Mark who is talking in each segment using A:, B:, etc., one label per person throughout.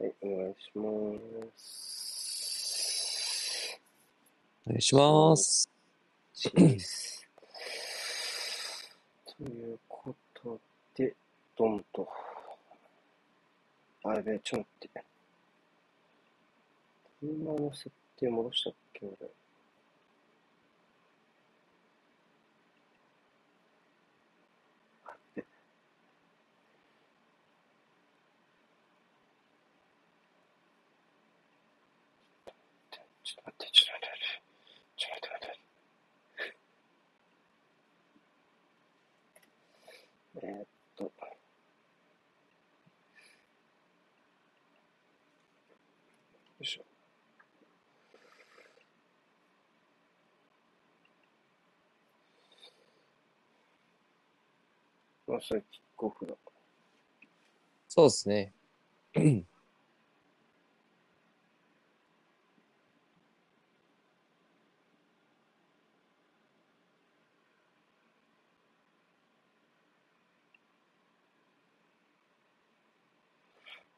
A: はい、お願いします。
B: お願いします。
A: ということで、ドンと。あ、やべえ、ちょっと待って。車の設定戻したっけ、俺。えっと。よいしょ。まあ、それキックオフだ。
B: そうですね。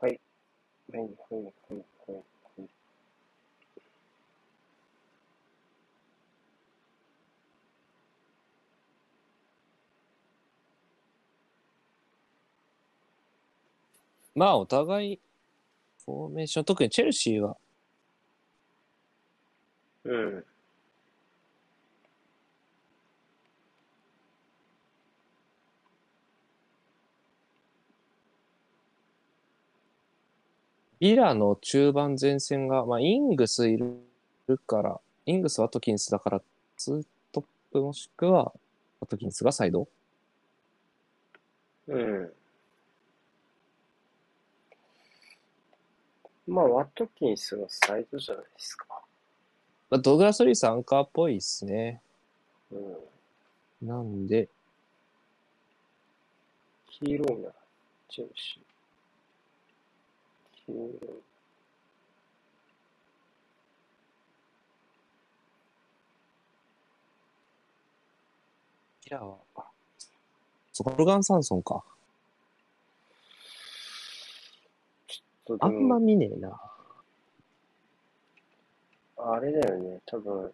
A: はい。はい、はい、はい、はい。はい
B: まあ、お互い、フォーメーション、特にチェルシーは、
A: うん。
B: ビラの中盤前線が、まあ、イングスいるから、イングスはアトキンスだから、ツートップもしくは、アトキンスがサイド
A: うん。まあ、ワトキンスがサイドじゃないですか。
B: まあ、ドグラス・リースアンカーっぽいですね。
A: うん。
B: なんで、
A: 黄色いな、チェルシー。い。
B: ビラは、あソルガン・サンソンか。あんま
A: も、
B: 見ねえな。
A: あれだよね、多分、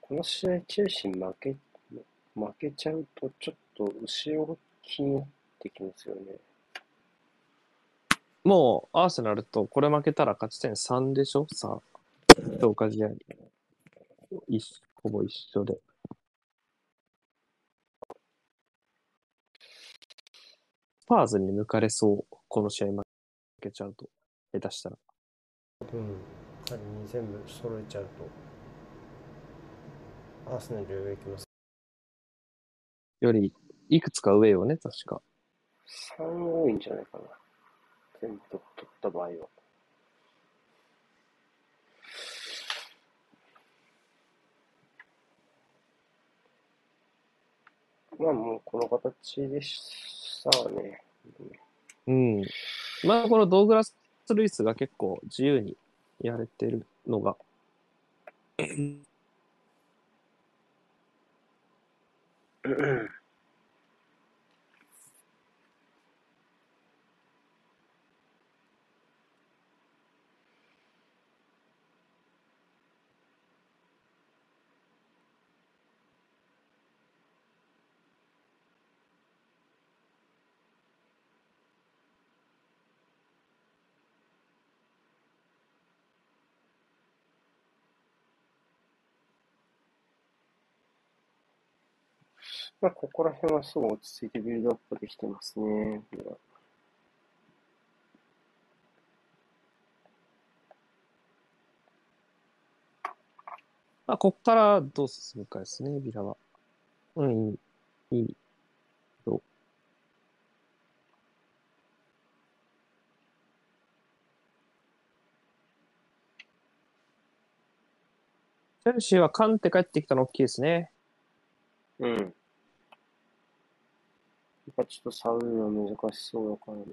A: この試合、チェルシー負け、負けちゃうと、ちょっと後ろが気になってきますよね。
B: もう、アーセナルとこれ負けたら勝ち点3でしょ？さあ、強化試合。一ほぼ一緒で。スパーズに抜かれそう。この試合負けちゃうと。下手したら。
A: うん、仮に全部揃えちゃうと、アーセナル上行きます。
B: より、いくつか上よね、確か。
A: 3多いんじゃないかな。全部取った場合は。まあもうこの形でしたね。
B: うん。まあ、このドーグラス・ルイスが結構自由にやれてるのが。
A: まあここら辺はすごい落ち着いてビルドアップできてますね。
B: まあ、ここからどう進むかですね、ビラは。うん、いい。いい。どう？チェルシーはカンテ帰ってきたの大きいですね。
A: うん。やっぱちょっと触るのは難しそうだからね。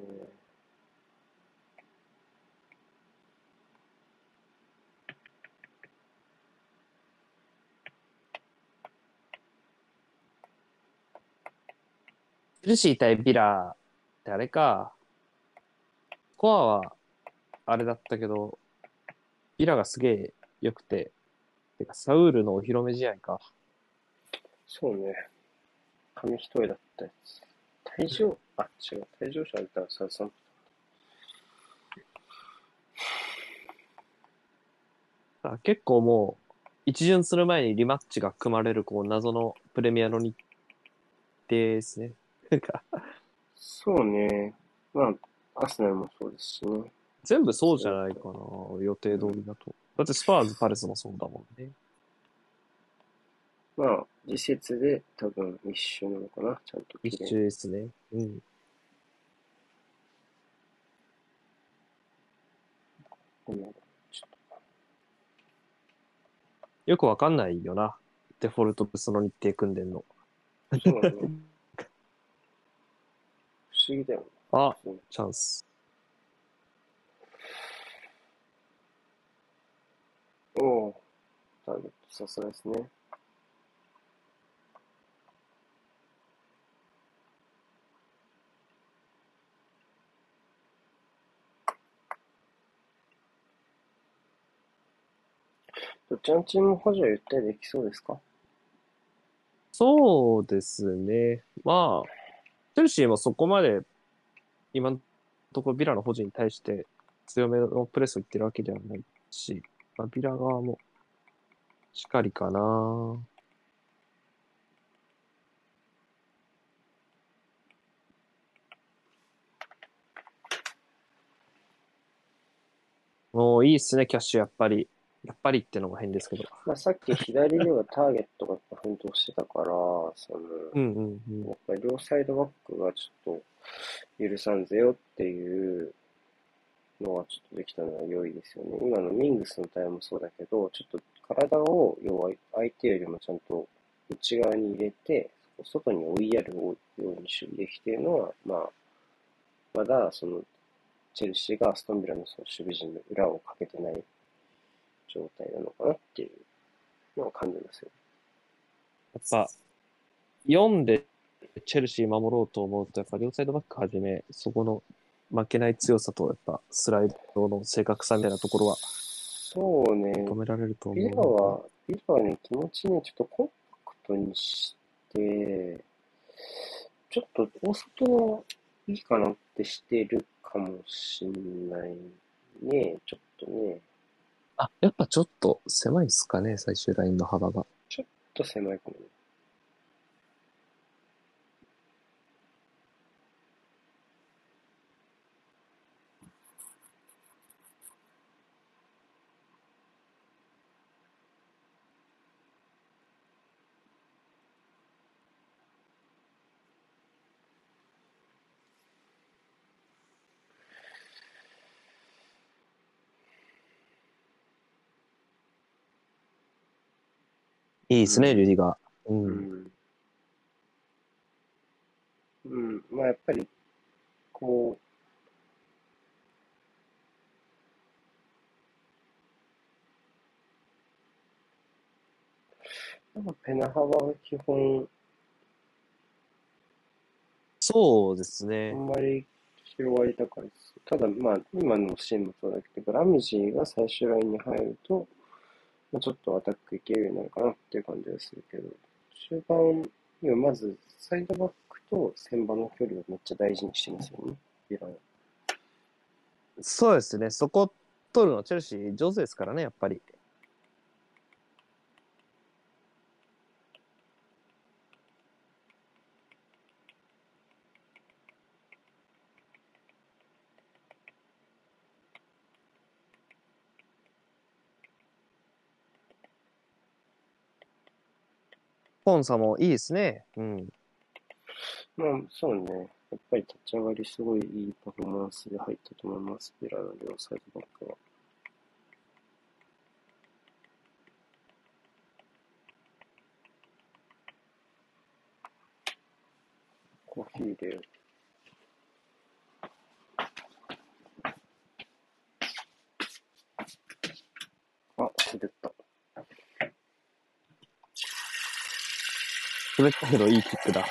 B: チェルシー対ビラってあれか。コアは、あれだったけど、ビラがすげえ良くて、てか、サウールのお披露目試合か。
A: そうね。紙一重だったやつ。退場、あ、違う。退場者いたらサウサンプ
B: あ結構もう、一巡する前にリマッチが組まれる、こう、謎のプレミアの日程ですね。なんか、
A: そうね。まあ、アスナルもそうですしね。
B: 全部そうじゃないかな、予定通りだと。だってスパーズ、パレスもそうだもんね。
A: まあ、次節で多分一周なのかな？ちゃんと
B: 一
A: 綺麗
B: 周ですね。うん。よくわかんないよな。デフォルトでその日程組んでんの。
A: とそうだね。不思議だよね。
B: あ、チャンス。
A: おお、ターゲットさすがですね。どっちのチーム補助ゆったりできそうですか？
B: そうですね。まあ、チェルシーもそこまで、今のところビラの保持に対して強めのプレスを言ってるわけではないし、まあ、ビラ側もしっかりかな。もういいっすね、キャッシュ、やっぱり。やっぱりってのも変ですけど。
A: まあ、さっき左ではターゲットが奮闘してたから、その、
B: うんうんうん。
A: やっぱり両サイドバックがちょっと許さんぜよっていうのがちょっとできたのは良いですよね。今のミングスの対応もそうだけど、ちょっと体を要は相手よりもちゃんと内側に入れて、外に追いやるように守備できているのは、まあ、まだそのチェルシーがアストンビラのその守備陣の裏をかけてない状態なのかなっていうのを感じますよ。
B: やっぱ、4でチェルシー守ろうと思うと、やっぱ両サイドバックはじめ、そこの負けない強さと、やっぱスライドの正確さみたいなところは
A: そうね。
B: 求められると思
A: ビ
B: う。
A: ラは、ビラはね、気持ちね、ちょっとコンパクトにして、ちょっと大外はいいかなってしてるかもしんないね。ちょっとね、
B: あ、やっぱちょっと狭いっすかね、最終ラインの幅が。
A: ちょっと狭いかもね。
B: いいですね、
A: うん
B: リュディガー。う。
A: うんん。うん。まあやっぱり、こう、ペナ幅は基本、
B: そうです
A: あ
B: ね。
A: んまり広がり高いです。ただ、まあ、今のシーンもそうだけど、ラムジーが最終ラインに入ると、まあ、ちょっとアタックいけるようになるかなっていう感じがするけど、終盤にはまず、サイドバックと先場の距離をめっちゃ大事にしてますよね、ビラン。
B: そうですね。そこ取るの、チェルシー上手ですからね、やっぱり。ポンサもいいですね。うん。
A: まあ、そうね。やっぱり立ち上がりすごいいいパフォーマンスで入ったと思います、ベラの両サイドバックは。コーヒー入れよう。あ、滑った。
B: 滑ったけどいいキックだ。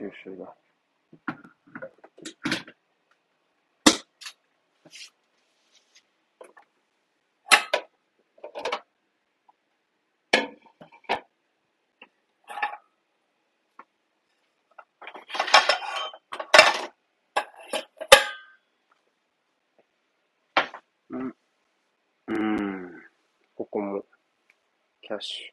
A: 優秀だ。こも、キャッシ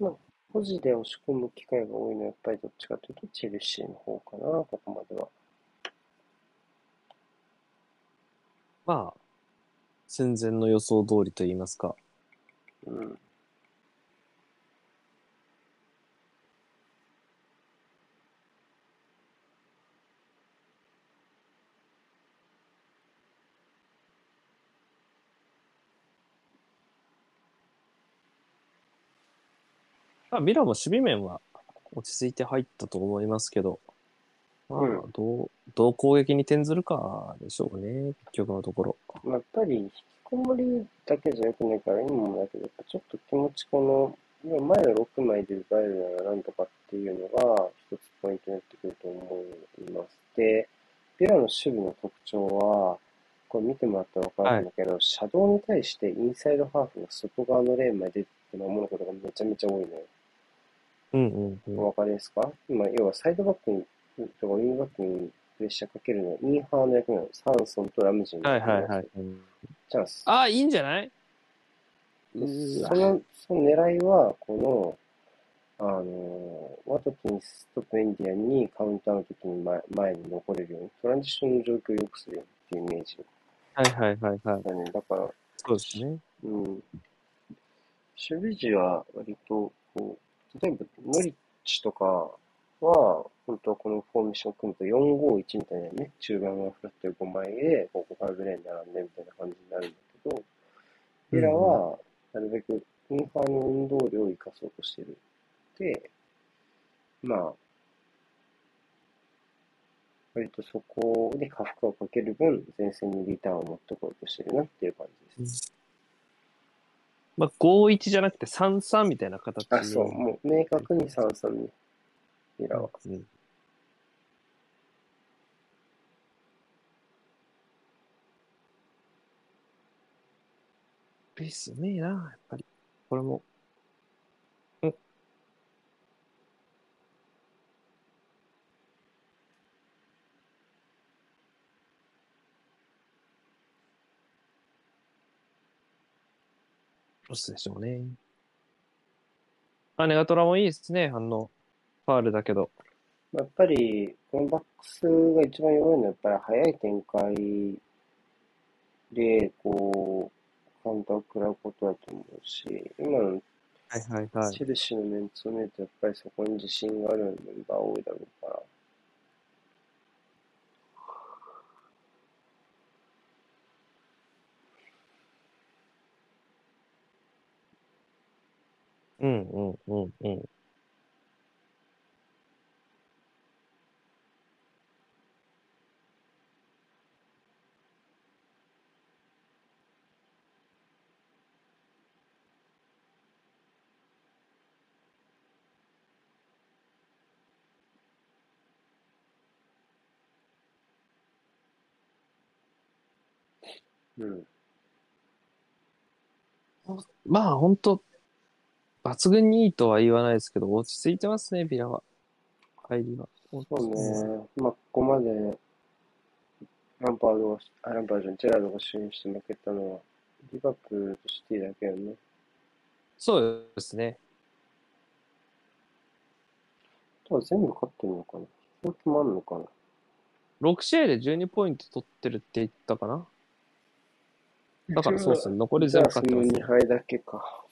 A: ュ。まあ、保持で押し込む機会が多いのは、やっぱりどっちかというと、チェルシーの方かな、ここまでは。
B: まあ、戦前の予想通りと言いますか。あ、ミラも守備面は落ち着いて入ったと思いますけど、まあ
A: うん、
B: どう、どう攻撃に転ずるかでしょうね、結局のところ。
A: まあ、やっぱり引きこもりだけじゃよくないから、今もだけど、やっぱちょっと気持ちこの、前の6枚で奪えるならなんとかっていうのが一つポイントになってくると思います。で、ビラの守備の特徴は、これ見てもらったらわかるんだけど、シャドウに対してインサイドハーフが外側のレーンまで出て守ることがめちゃめちゃ多いのよ。
B: うんうんうん。
A: お分かりですか？今、要はサイドバックに、とかウィングバックにプレッシャーかけるのはインハーの役なの。サンソンとラムジンの
B: はい
A: 役なの
B: はいはい。うん
A: チャンス。
B: ああ、いいんじゃない？
A: その、その狙いは、この、あの、ワトキンスとペンディアンにカウンターの時に前前に残れるように、トランジションの状況を良くするよっていうイメージ
B: はいはいはいはい。
A: だね。だから、
B: そうですね。
A: うん。守備時は割と、こう、例えば、ノリッチとかは、本当はこのフォーメーション組むと451みたいなね、中盤がフラットで5枚で、ここ5レーン並んでみたいな感じになるんだけど、ベラは、なるべくインハーの運動量を生かそうとしてる。で、まあ、割とそこで過負荷をかける分、前線にリターンを持ってこようとしてるなっていう感じです。
B: まあ、5-1じゃなくて3-3みたいな形
A: あ、そう、もう明確に三三に、ミラは。
B: うんスうめえな、やっぱり。これも。ロスでしょうね。あ、ネガトラもいいですね。あの、ファールだけど。
A: やっぱり、このバックスが一番弱いのは、やっぱり早い展開で、こう、カウンターを食らうことだと思うし、今の
B: はいはいは
A: チェルシーのメンツを見ると、やっぱりそこに自信があるメンバー多いだろうから、
B: うんうんうんうん。
A: うん。
B: まあ、本当抜群にいいとは言わないですけど、落ち着いてますね、ビラは。入りは。
A: そうね。まあ、ここまで、ランパードが、あ、ランパードじゃないジェラードが主演して負けたのは、リバプールとシティだけよね。
B: そうですね。
A: あとは全部勝ってるのかな引き分けもあんのかな
B: 6試合で12ポイント取ってるって言ったかなだからそうですね、残り全部
A: 2
B: 勝ってますね。
A: 敗だけか。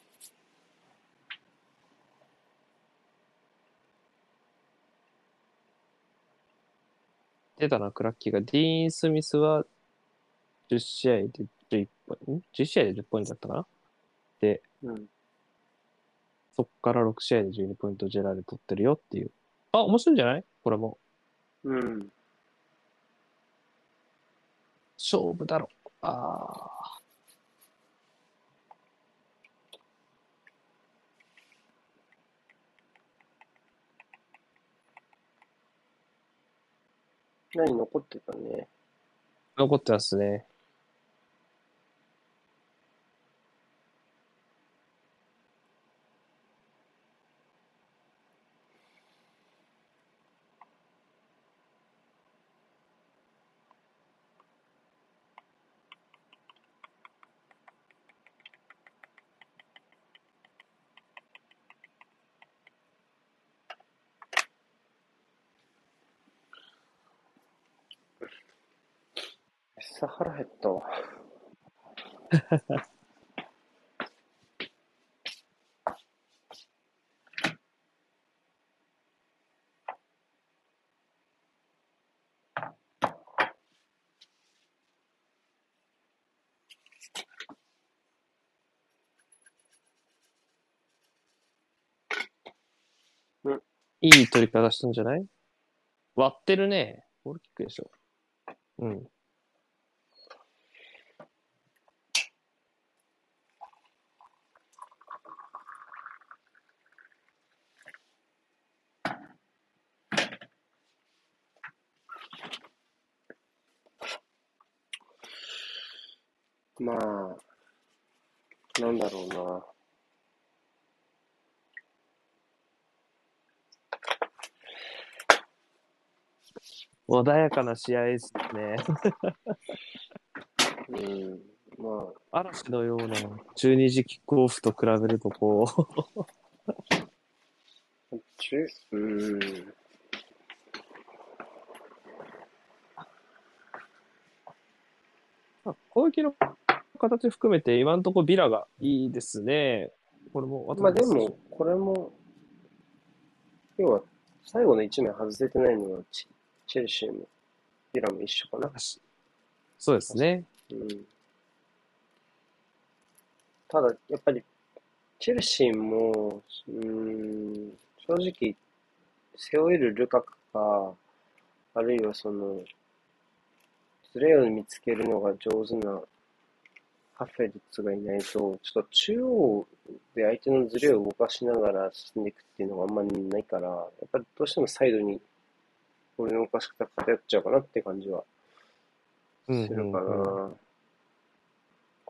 B: 出たな、クラッキーが。ディーン・スミスは10試合で11ポイント、ん ?10 試合で10ポイントだったかな？で、
A: うん。
B: そっから6試合で12ポイントジェラーで取ってるよっていう。あ、面白いんじゃない？これも。
A: うん。
B: 勝負だろ。ああ。
A: 何残ってたね。
B: 残ってますね。
A: 々腹減ったわ。
B: いい取り方したんじゃない？割ってるね。ゴールキックでしょ。うん。
A: まあ、なんだろうな。
B: 穏やかな試合ですね。
A: うん。まあ、
B: 嵐のような12時キックオフと比べると、こう、
A: 中、うん。
B: まあ攻撃の形含めて今のところビラがいいですね。これも
A: まあでも、これも、要は、最後の1名外せてないのはチ、チェルシーも、ビラも一緒かな。
B: そうですね。
A: うん。ただ、やっぱり、チェルシーも、うん、正直、背負えるルカクか、あるいはその、ズレを見つけるのが上手なハフェリッツがいないと、ちょっと中央で相手のズレを動かしながら進んでいくっていうのがあんまりないから、やっぱりどうしてもサイドに、俺の動かし方偏っちゃうかなって感じは
B: うん
A: するかな。
B: うんうん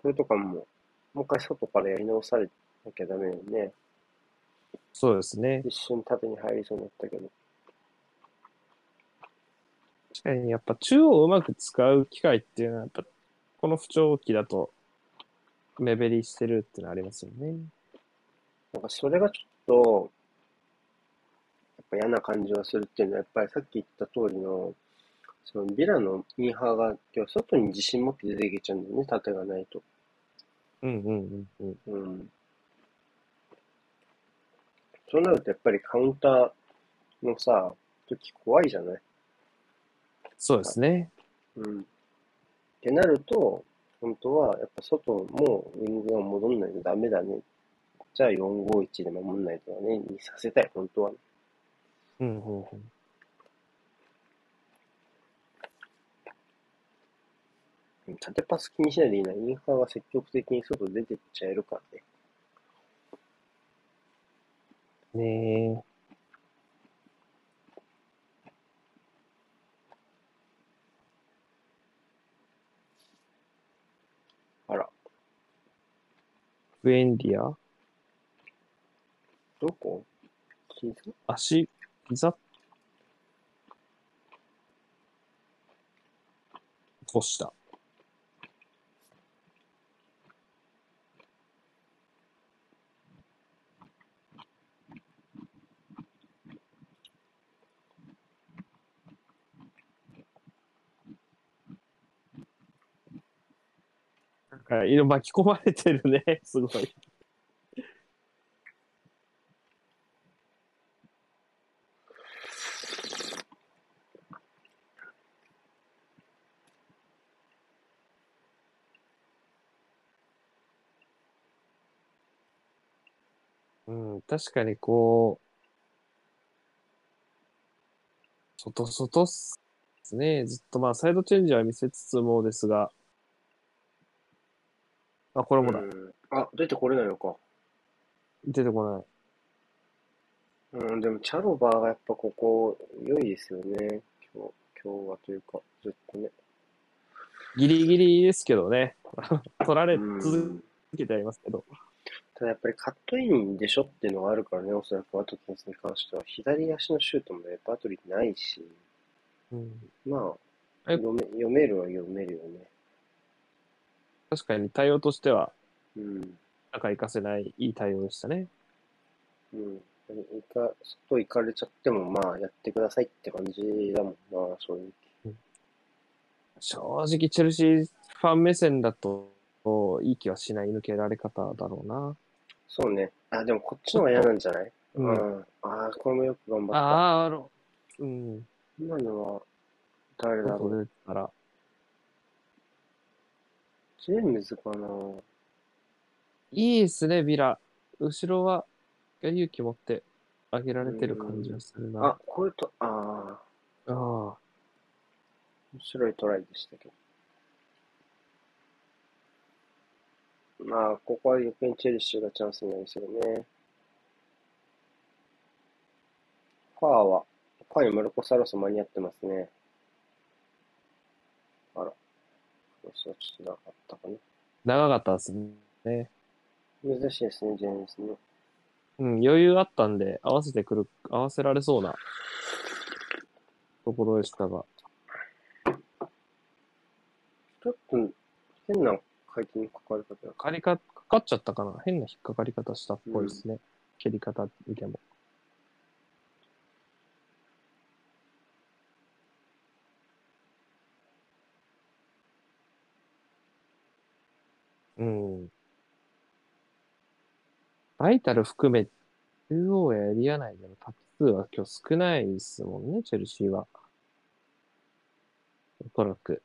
A: これとかも、もう一回外からやり直されなきゃダメよね。
B: そうですね。
A: 一瞬縦に入りそうになったけど。
B: 確かにやっぱ中央をうまく使う機会っていうのは、やっぱこの不調期だと目減りしてるってのはありますよね。
A: なんかそれがちょっと、やっぱ嫌な感じがするっていうのは、やっぱりさっき言った通りの、そのビラのミーハーが、今日外に自信持って出てきちゃうんだよね、縦がないと。
B: うんうんうんうん。
A: うん。そうなるとやっぱりカウンターのさ、時怖いじゃない？
B: そうですね。
A: うん。ってなると、本当はやっぱ外もウィングが戻んないとダメだね。じゃあ451で守んないとね、にさせたい、本当はね。
B: うんうんう
A: 縦パス気にしないでいいな。インハーが積極的に外出てっちゃえるからね。
B: ねえ。
A: あら、
B: フエンディア？
A: どこ？膝
B: 足、膝？越した。なんか、色巻き込まれてるね、すごい。うん、確かにこう、外外っすね。ずっとまあ、サイドチェンジは見せつつもですが、あ、これもだ。
A: うんあ、出てこれないのか。
B: 出てこない。
A: うん、でもチャロバーがやっぱここ良いですよね。今日、今日はというか、ずっとね。
B: ギリギリですけどね。取られ
A: うん
B: 続けてありますけど。
A: ただやっぱりカットインでしょっていうのがあるからね、おそらくワトキンスに関しては。左足のシュートもレパートリーないし、
B: うん、
A: まあ、
B: え
A: 読め読めるは読めるよね。
B: 確かに対応としては、
A: うん。
B: 中行かせないいい対応でしたね。
A: うん。いか外行かれちゃっても、まあ、やってくださいって感じだもんな、正直。
B: 正直、チェルシーファン目線だと、いい気はしない抜けられ方だろうな。
A: そうね。あ、でもこっちの方が嫌なんじゃない？
B: うん。
A: うん。ああ、これもよく頑張った。
B: ああ、あの、うん。
A: 今のは、誰だろう？
B: それから、
A: ジェームズかない
B: いですね、ビラ。後ろは、勇気持って上げられてる感じがするな。
A: あ、これと、ああ、
B: ああ。
A: 面白いトライでしたけど。まあ、ここは逆にチェルシーがチャンスになりそうね。ファーは、ファーにマルコ・サロス間に合ってますね。あら。かったかな。
B: 長かったですね。
A: 難しいですね、ジェームズね。
B: うん、余裕あったんで、合わせてくる、合わせられそうなところでしたが。
A: ちょっと変な回転にかかる方だ
B: かかりか、かかっちゃったかな変な引っかかり方したっぽいですね。蹴り方見ても。うん。バイタル含め、中央やエリア内でのタッ数は今日少ないですもんね、チェルシーは。おそらく。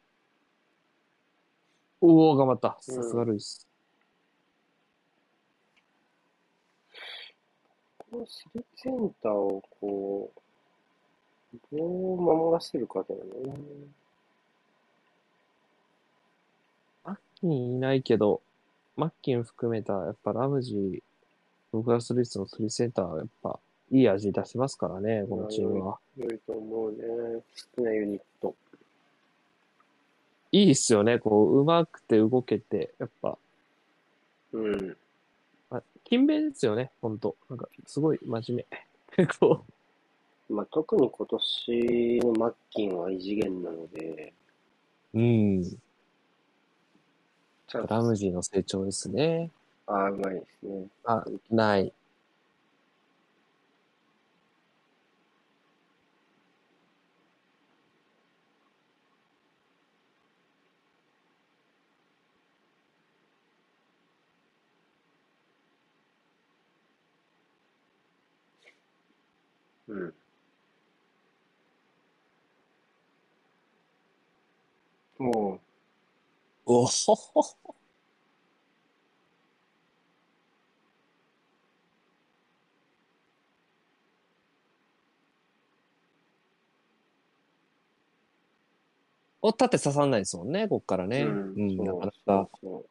B: おお、頑張った。さすがルイス。
A: このスリーセンターをこう、どう守らせるかだよね。
B: マッキンいないけど、マッキン含めた、やっぱラムジー、ドグラス・ルイスのスリーセンターはやっぱ、いい味出しますからね、このチームは。
A: 良いと思うね。好きなユニット。
B: いいっすよね、こう、上手くて動けて、やっぱ、
A: うん。
B: あ勤勉ですよね、ほんと。なんか、すごい真面目。こ
A: まあ、特に今年のマッキンは異次元なので、
B: う。うん。ラムジーの成長ですね。
A: ああ、うまいですね。
B: あ、ない。
A: うん。も
B: おほほほ。縦刺さんないですもんね、こっから
A: う、
B: ね。
A: う
B: うん、
A: そう
B: なかな
A: そう
B: か。
A: そう。っ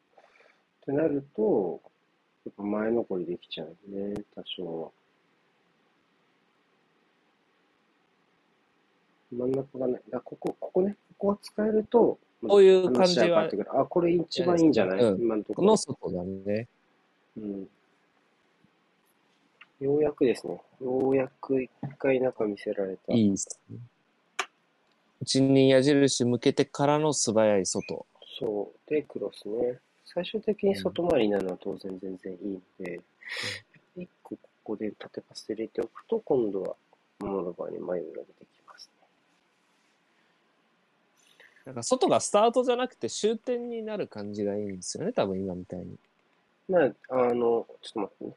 A: てなると、やっぱ前残りできちゃうね、多少は。真ん中がない。だここ、ここね、ここは使えると、
B: こういう感じは
A: 話変わってくるあ、これ一番いいんじゃない、
B: うん
A: 今のところ
B: この。外だね。
A: うん。ようやくですね。ようやく一回中見せられた。
B: いいっすね。一人矢印向けてからの素早い外。
A: そう。で、クロスね。最終的に外回りになるのは当然全然いいので、一個ここで縦パスで入れておくと、今度は守る側に迷いが出てきます
B: なんか外がスタートじゃなくて終点になる感じがいいんですよね、多分今みたいに。
A: ね。まあ、あの、ちょっと待ってね。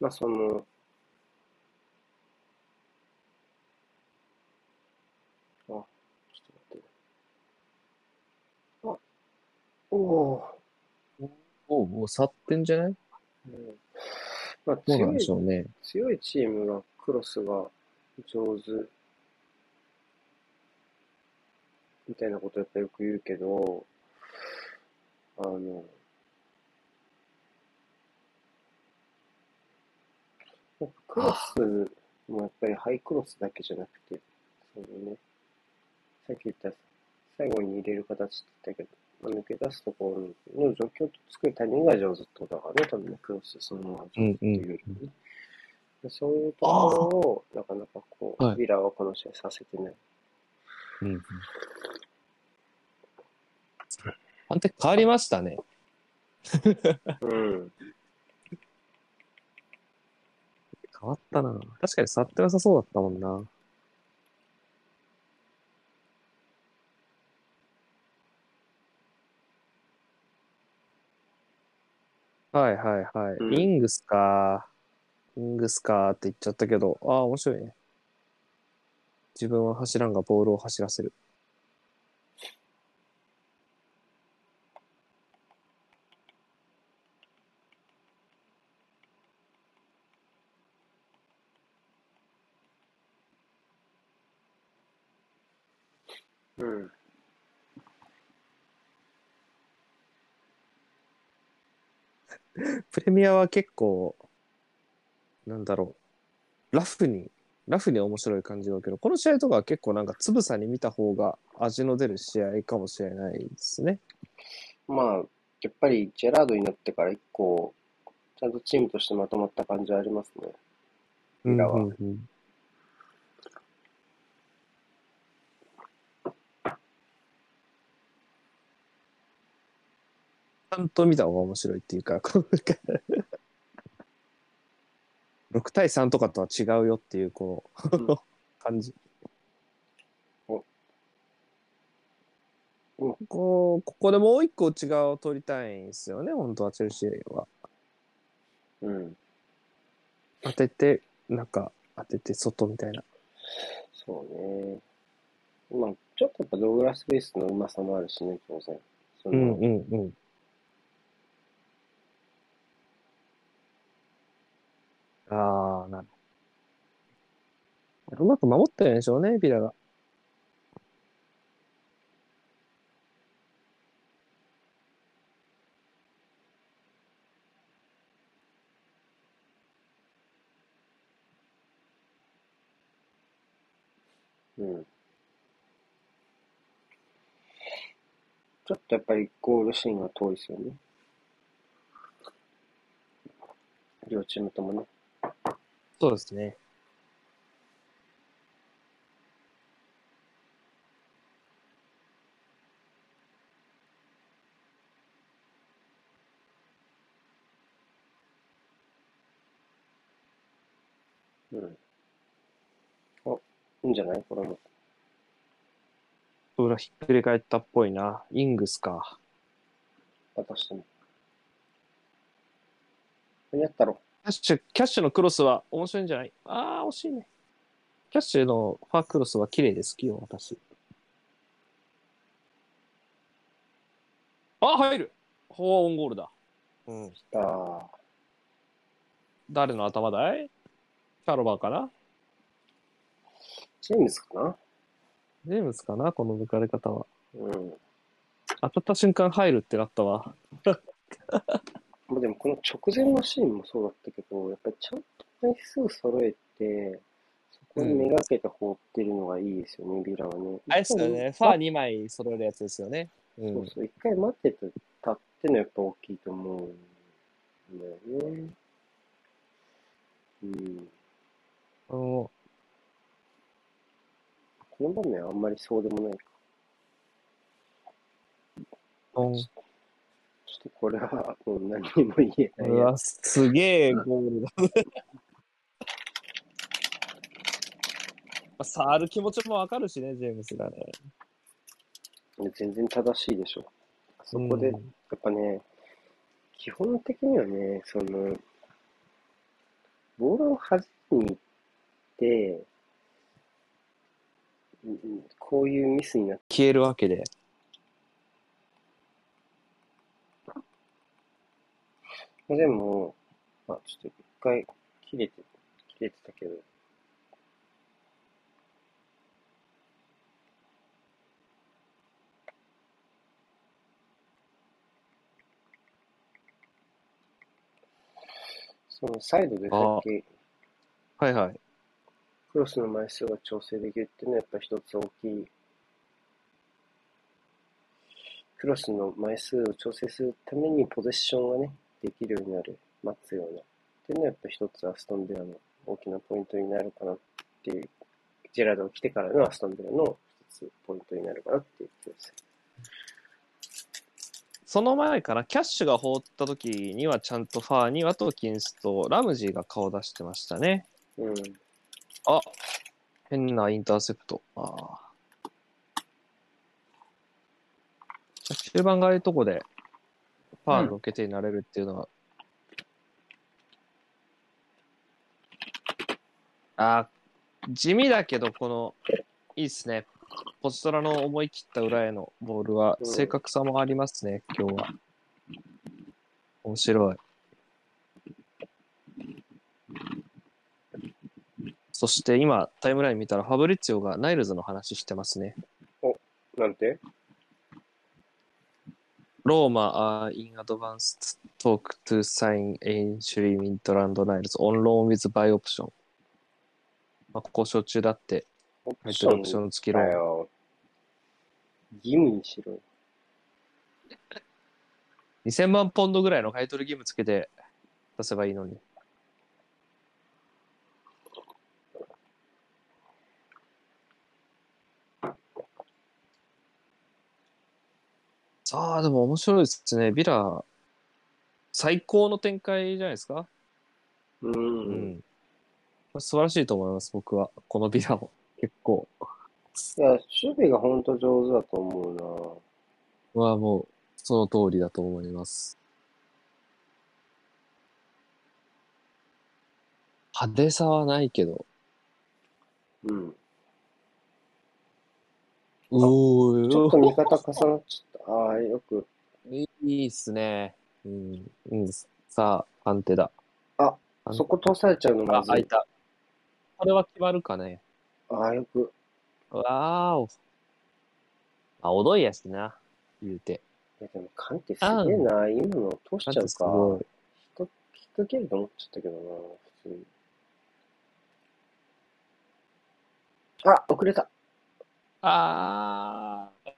A: まあ、その、あ、ちょっと待ってね。あ、おお
B: おうおう、去ってんじゃない？
A: うんまあ、強い
B: でしょうね。
A: 強いチームがクロスが上手みたいなことやっぱよく言うけど、あの、なんかクロスもやっぱりハイクロスだけじゃなくて、そのね、さっき言った最後に入れる形って言ったけど、まあ抜け出すところの状況を作るタイミングが上手ってことだからね、多分ね、クロスそのまま上手っていうよりもね。でそういうところを、なかなかこう、
B: はい
A: ヴィラはこの試合させてない。
B: うん。判定変わりましたね。
A: うん。
B: 変わったな。確かに触ってなさそうだったもんな。はいはいはい。
A: うん
B: イングスか。イングスかって言っちゃったけど、ああ、面白いね。自分は走らんがボールを走らせる。
A: うん。
B: プレミアは結構、なんだろう、ラフに、ラフに面白い感じだけど、この試合とかは結構なんかつぶさに見た方が味の出る試合かもしれないですね。
A: まあ、やっぱりジェラードになってから一個、ちゃんとチームとしてまとまった感じはありますね。ミラは
B: うんうんうんんと見た方が面白いっていうか、こう6対3とかとは違うよっていう、こ
A: うん
B: う、感じ。
A: おうん
B: ここ、ここでもう一個内側を取りたいんですよね、本当はチェルシーは。
A: うん。
B: 当てて、中、当てて、外みたいな。
A: そうね。まあ、ちょっとやっぱドーグラスベースのうまさもあるしね、当然。その、
B: うんうんうん。ああ、なるほど。うまく守ってるんでしょうね、ビラが。
A: うん。ちょっとやっぱりゴールシーンが遠いですよね。両チームともね。
B: そうですね。
A: うん。あ、いいんじゃない？これも。
B: 裏ひっくり返ったっぽいな。イングスか。
A: 渡しても。何やったろ
B: キャッシュ、キャッシュのクロスは面白いんじゃない？ああ、惜しいね。キャッシュのファークロスは綺麗で好きよ、私。あ、入るフォアオンゴールだ。うん。
A: ああ、
B: 誰の頭だい？キャロバーかな？
A: ジェームズかな？
B: ジェームスかな？この抜かれ方は。
A: うん。
B: 当たった瞬間入るってなったわ。
A: まあでもこの直前のシーンもそうだったけど、やっぱりちゃんと枚数揃えて、そこにめがけて放ってるのがいいですよね、ビラはね。
B: あれですよね。ファー2枚揃えるやつですよね。う。
A: そうんそう、一回待ってて、立ってのやっぱ大きいと思うんだよね。うん。
B: あの、
A: この場面はあんまりそうでもないか。
B: うん
A: ちょっとこれはもう何にも言えないうや
B: わ、すげえゴールだ触る気持ちもわかるしね、ジェームスがね。
A: つ。全然正しいでしょ。そこで、
B: うん
A: やっぱね、基本的にはね、その、ボールを弾きに行って、うんこういうミスになって、
B: 消えるわけで。
A: でも、まあ、ちょっと一回切れて、切れてたけど、そのサイドでさっき
B: はいはい。
A: クロスの枚数が調整できるっていうのはやっぱ一つ大きい。クロスの枚数を調整するためにポゼッションがね、できるようになる、待つような。っていうのはやっぱ一つアストンビラの大きなポイントになるかなっていう、ジェラードが来てからのアストンビラの一つポイントになるかなっていう気がする
B: その前からキャッシュが放った時にはちゃんとファーにワトキンスとラムジーが顔出してましたね。
A: うん。
B: あ変なインターセプト。ああ。終盤がああいうとこでファールの決定になれるっていうのは、あー地味だけど、この、いいっすね。ポチトラの思い切った裏へのボールは、
A: うん
B: 正確さもありますね、今日は。面白い。そして今、タイムライン見たら、ファブリッツィオがナイルズの話してますね。
A: なんて？
B: ローマ are in advanced talk to sign Aintree Winterland Niles on loan with buy option。まあ、交渉中だって、
A: オプ
B: 入ってるオプショ
A: ン
B: ン付きローン。
A: 義務にしろよ。
B: 2000万ポンドぐらいの買い取り義務つけて出せばいいのに。さあ、でも面白いですね。ビラ、最高の展開じゃないですか？
A: うん。
B: うん。素晴らしいと思います、僕は。このビラを。結構。
A: いや、守備が本当上手だと思うな。
B: はもう、その通りだと思います。派手さはないけど。
A: うん。
B: おー
A: ちょっと味方重なっちゃった。ああ、よく。
B: いいっすね。うん。うん、さあ、判定だ。
A: あ、そこ通されちゃうのま
B: あ。開いた。これは決まるかね。
A: ああ、よく。
B: わーお。あ、おどいやしな。言うて。
A: いや、でも、カンテすげえな。今の通しちゃう
B: すご
A: か。
B: い。
A: 引っ掛けると思っちゃったけどな、普通に。あ、遅れた。
B: あー。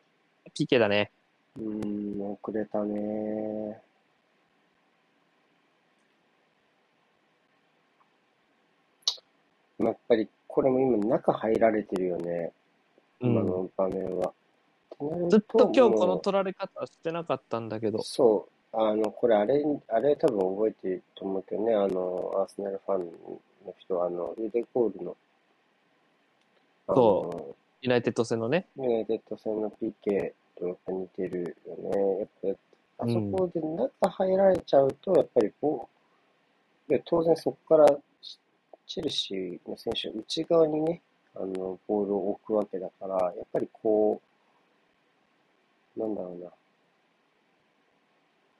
B: PK だね。
A: うーん、遅れたね。やっぱり、これも今中入られてるよね。
B: うん。
A: 今の場面は。てなる
B: ずっと今日この取られ方してなかったんだけど。
A: そう、あの、これあれ、あれ多分覚えてると思うけどね、あの、アーセナルファンの人、あの、ユデコールの、あ
B: そユナイテッド戦のね。
A: う。ユナイテッド戦の PK とやっぱ似てるよね。やっぱ、あそこで中入られちゃうと、やっぱりこう、で当然そこからチェルシーの選手は内側にね、あの、ボールを置くわけだから、やっぱりこう、なんだろうな。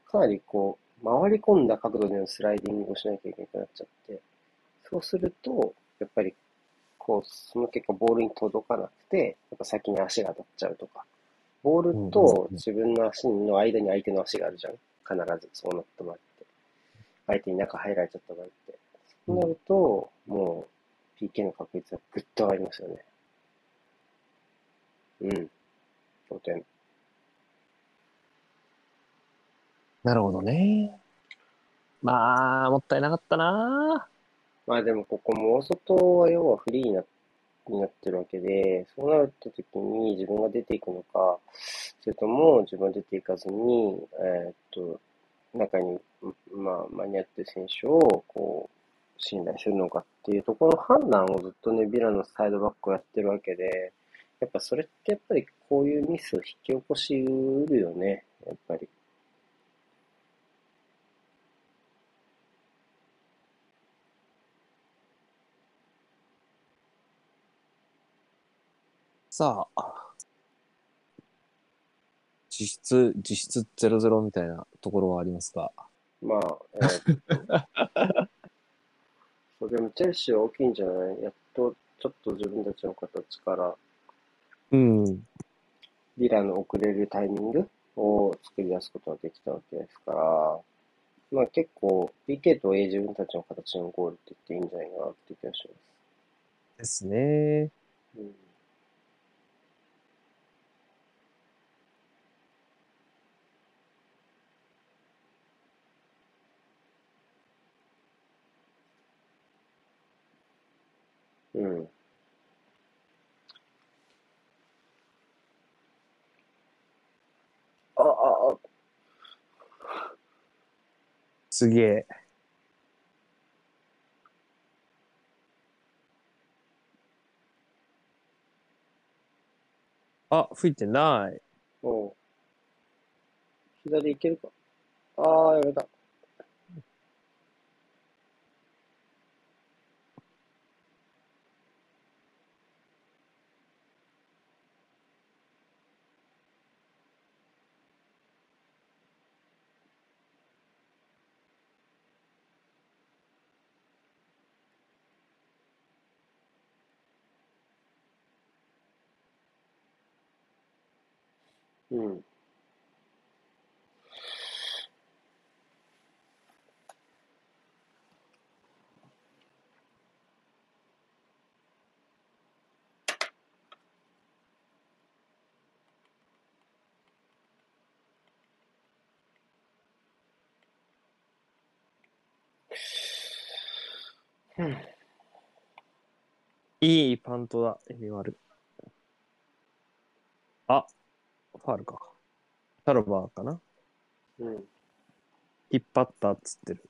A: かなりこう、回り込んだ角度でのスライディングをしなきゃいけなくなっちゃって、そうすると、やっぱり、こう、その結果ボールに届かなくて、やっぱ先に足が当たっちゃうとか、ボールと自分の足の間に相手の足があるじゃん。必ず、そうなった場合って。相手に中入られちゃった場合って。そうなると、もう、PK の確率はぐっと上がりますよね。うん。同点。
B: なるほどね。まあ、もったいなかったな。
A: まあでもここも大外は要はフリーになになってるわけで、そうなった時に自分が出ていくのか、それとも自分は出ていかずに、えーっと、中に、まあ、間に合ってる選手を、こう、信頼するのかっていうところの判断をずっとね、ビラのサイドバックをやってるわけで、やっぱそれってやっぱりこういうミスを引き起こしうるよね、やっぱり。
B: さあ、実質、実質0-0みたいなところはありますが。
A: まあ、えー そうでもチェルシーは大きいんじゃない？やっとちょっと自分たちの形から
B: うん。
A: ビラの遅れるタイミングを作り出すことができたわけですから、まあ結構 PK と A 自分たちの形のゴールって言っていいんじゃないかなって気がしま
B: ですね。
A: す。うんうん。あ、あ、
B: すげえ。あ、吹いてない。
A: お。左行けるか。ああ、やめた。うん。うん。
B: いいパントだ、エミワル。あ、ファールか。タロバーかな
A: うん。
B: 引っ張ったっつってる。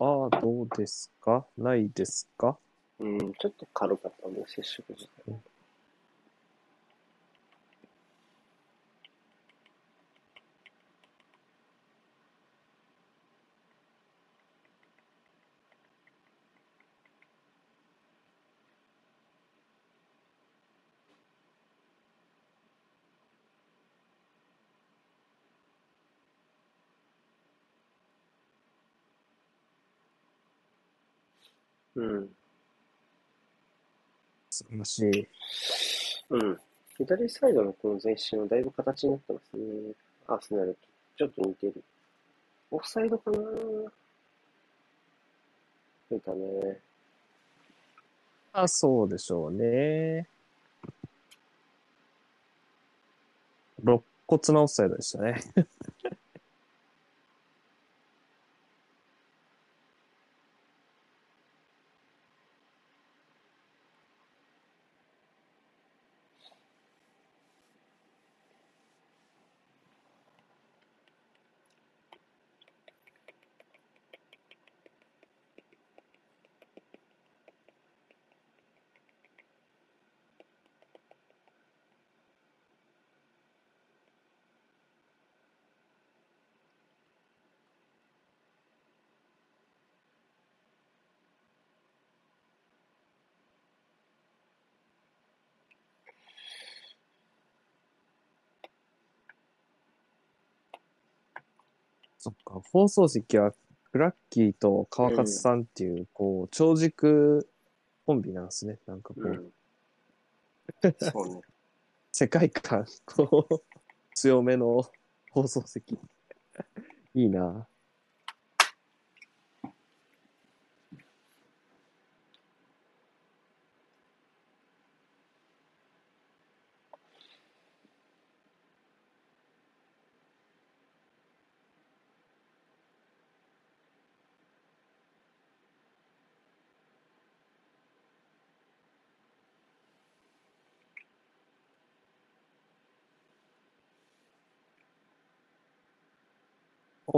B: ああ、どうですか？ないですか？
A: うん、ちょっと軽かったね、接触自体。うん。
B: 素晴らしい。
A: うん。左サイドのこの前進はだいぶ形になってますね。アーセナルと。ちょっと似てる。オフサイドかな出たね。
B: あ、そうでしょうね。肋骨のオフサイドでしたね。そっか、放送席はクラッキーと川勝さんっていう、こう、長軸コンビなんですね。なんかこう、
A: うん。そうね。
B: 世界観、こう、強めの放送席。いいな。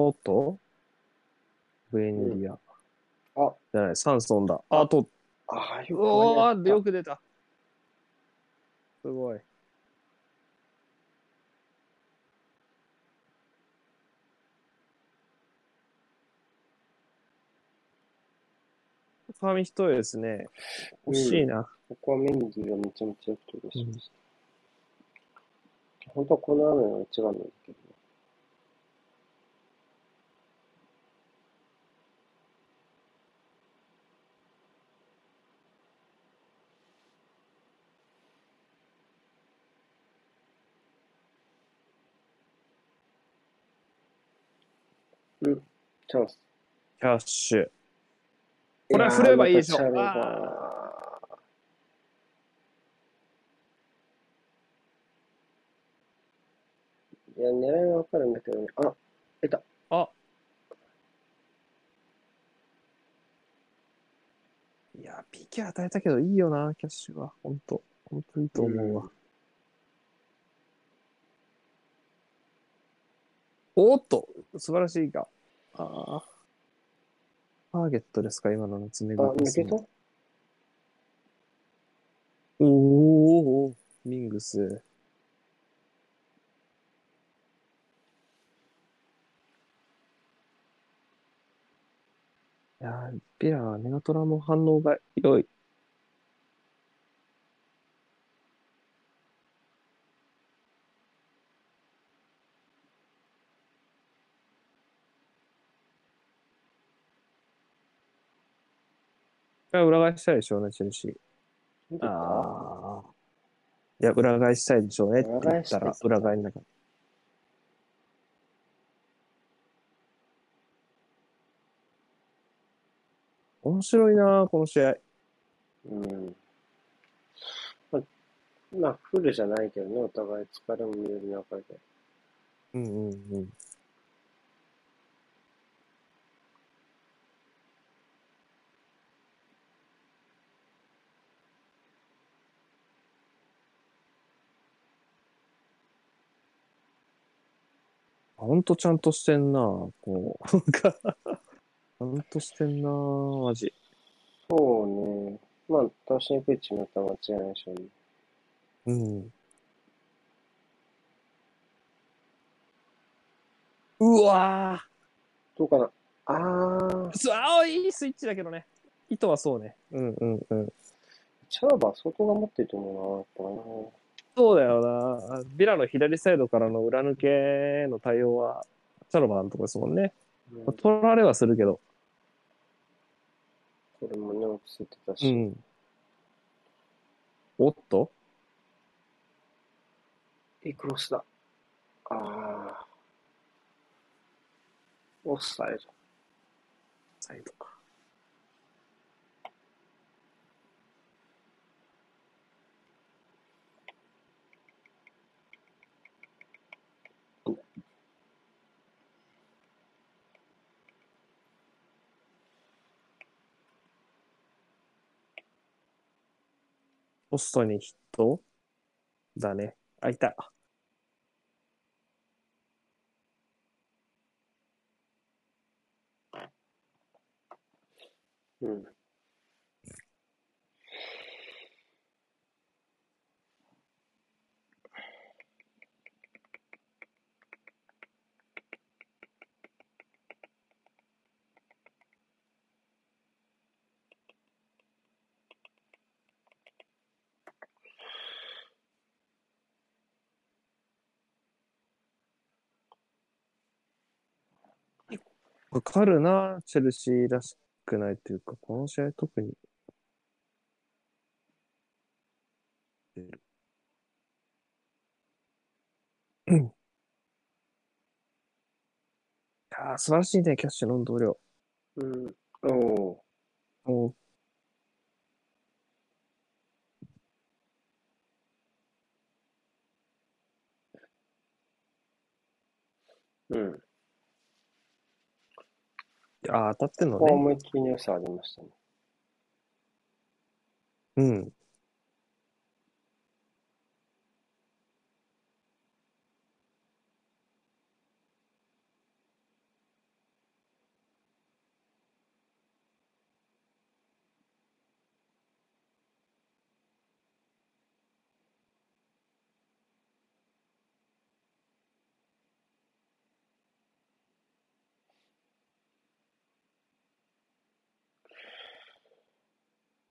B: おっと？ブエネリア。
A: あ、
B: じゃない、サンソンだ。あと、
A: ああ、よく
B: お
A: 間に合
B: ー、よく出た。すごい。紙一重ですね。惜しいな。
A: ここはメンディーがめちゃめちゃよく取りしました。本当はこの雨が一番なんだけどね。うん、チャンス。
B: キャッシュ。これは振ればいいでしょ
A: いや、狙いはわかるんだけどね。あ、出た。
B: あいや、PK 与えたけどいいよな、キャッシュは。ほんと。ほんといいと思うわ。
A: うん
B: おーっと素晴らしいが。ああ。ターゲットですか、今の夏目
A: あ、
B: が。
A: 抜けた
B: おーおーミングス。いやー、ビラはネガトラも反応が良い。これは裏返したいでしょうね、チェルシー。ああ。いや、裏返したいでしょうねって言ったら
A: 裏返
B: んなかった。面白いなこの試合。
A: うん。まあ、まあ、フルじゃないけどね、お互い疲れも見える中で。
B: うんうんうん。ほんとちゃんとしてんなこう。ちゃんとしてんなマジ。
A: そうね。まあ、倒しにくいチームだったら間違いないでしょうね。
B: うん。うわ
A: どうかなあー、
B: ーすあーいいスイッチだけどね。意図はそうね。うんうんうん。
A: チャーバー相当頑張ってると思うな、やっぱな。
B: そうだよな。ビラの左サイドからの裏抜けの対応は、チャロバーのとこですもんね。
A: うん
B: 取られはするけど。
A: これもね、落ち着いてたし。
B: ん。おっと？
A: いいクロスだ。ああ。オフサイド。
B: サイドか。ポストにヒットだね。あ、いた。
A: うん。
B: わかるな、チェルシーらしくないというか、この試合特に。うん。いやー素晴らしいね、キャッシュの運動量。
A: うん。おお
B: も
A: ー。うん。
B: う、あー当たってんの
A: ここは
B: ね。
A: 思いっきりの良さありましたね。
B: うん。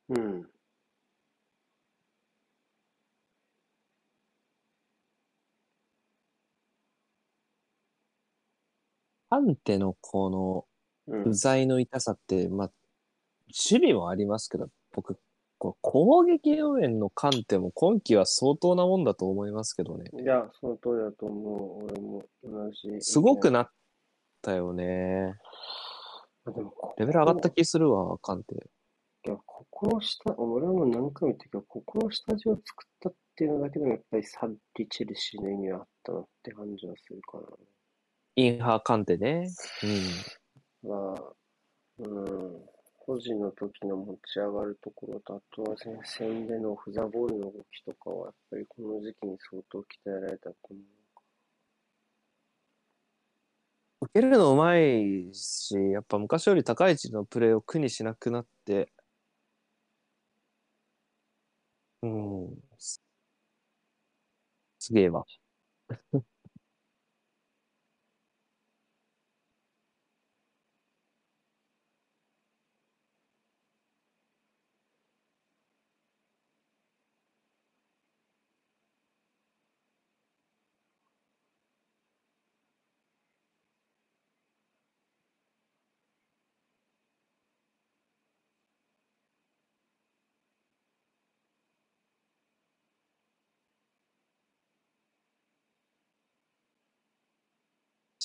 A: うん。
B: アンテのこの
A: うん
B: 不。在の痛さって、まあ、守備もありますけど、僕、こう攻撃応援の観点も今季は相当なもんだと思いますけどね。
A: いや、その通りだと思う。俺も同じ。
B: すごくなったよね。
A: あでも
B: レベル上がった気するわ、カンテ。
A: ここの下、俺はもう何回も言ったけど、ここの下地を作ったっていうのだけでもやっぱりサッリ・チェルシーの意味はあったなって感じはするか
B: インハーカンテね。うん。
A: な。まあ、うん、保持の時の持ち上がるところと、あとは前線でのオフザボールの動きとかは、やっぱりこの時期に相当鍛えられたと思う。
B: 受けるのうまいし、やっぱ昔より高い位置のプレーを苦にしなくなって、うん。すげえわ。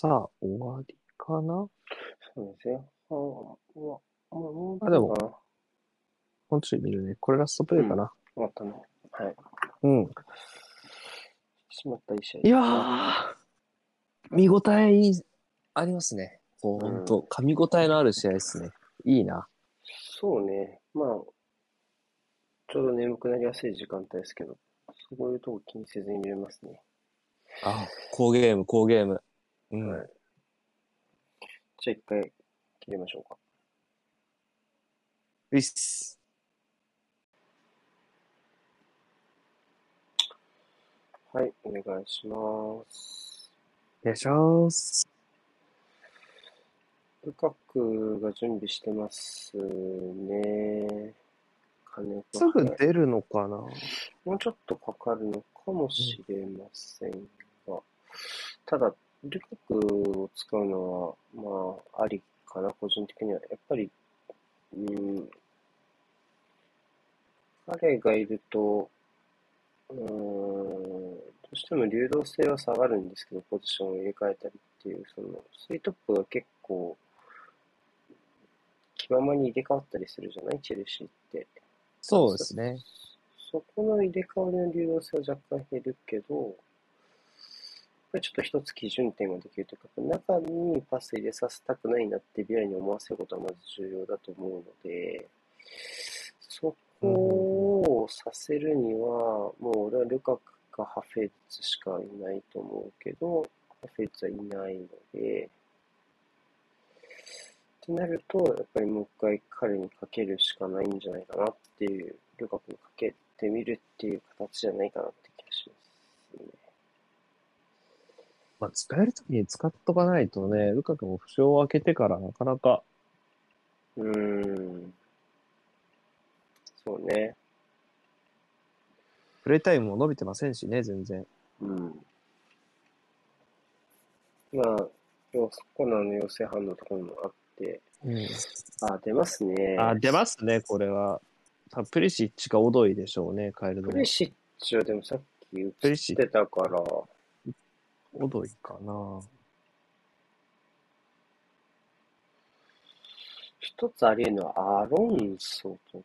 B: さあ、終わりかな？
A: そうね、前半は、まあ、もう
B: あでも
A: かな
B: もうちょい見るね。これラストプレイかな？
A: 終わったね。はい。
B: うん。
A: しまったいい試合
B: いやー、見応えありますね。こう、
A: うん
B: ほんと、噛み応えのある試合ですね。いいな。
A: そうね。まあ、ちょうど眠くなりやすい時間帯ですけど、そういうとこ気にせずに見れますね。
B: あ、好ゲーム、好ゲーム。うん。
A: はいじゃあ一回切りましょうか。
B: ういっす。
A: はい、お願いします。
B: お願いします。
A: ルカクが準備してますね。金子
B: すぐ出るのかな？
A: もうちょっとかかるのかもしれませんが、ただ、ルカクを使うのは、まあ、ありかな、個人的には。やっぱり、うん、彼がいると、うーん、どうしても流動性は下がるんですけど、ポジションを入れ替えたりっていう、その、スイートップが結構、気ままに入れ替わったりするじゃない？チェルシーって。
B: そうですね。
A: そこの入れ替わりの流動性は若干減るけど、ぱりちょっと一つ基準点ができるというか、中にパス入れさせたくないなってビアに思わせることはまず重要だと思うので、そこをさせるには、もう俺はルカクかハフェッツしかいないと思うけど、ハフェッツはいないので、ってなると、やっぱりもう一回彼にかけるしかないんじゃないかなっていう、ルカクにかけてみるっていう形じゃないかなって気がしますね。
B: まあ、使えるときに使っとかないとね、ルカクも負傷を開けてからなかなか、
A: うーん。そうね。
B: プレイタイムも伸びてませんしね、全然。
A: うん。まあ、要コナーの陽性反応とかもあって、
B: うん。
A: あ、出ますね。
B: あ、出ますね、これは。多分プリシッチがオドイでしょうね、カエルの
A: プ。レシッチはでもさっき映
B: プリシッチ、
A: ってたから、
B: オドイかな。
A: 一つあり得るのはアロンソとか、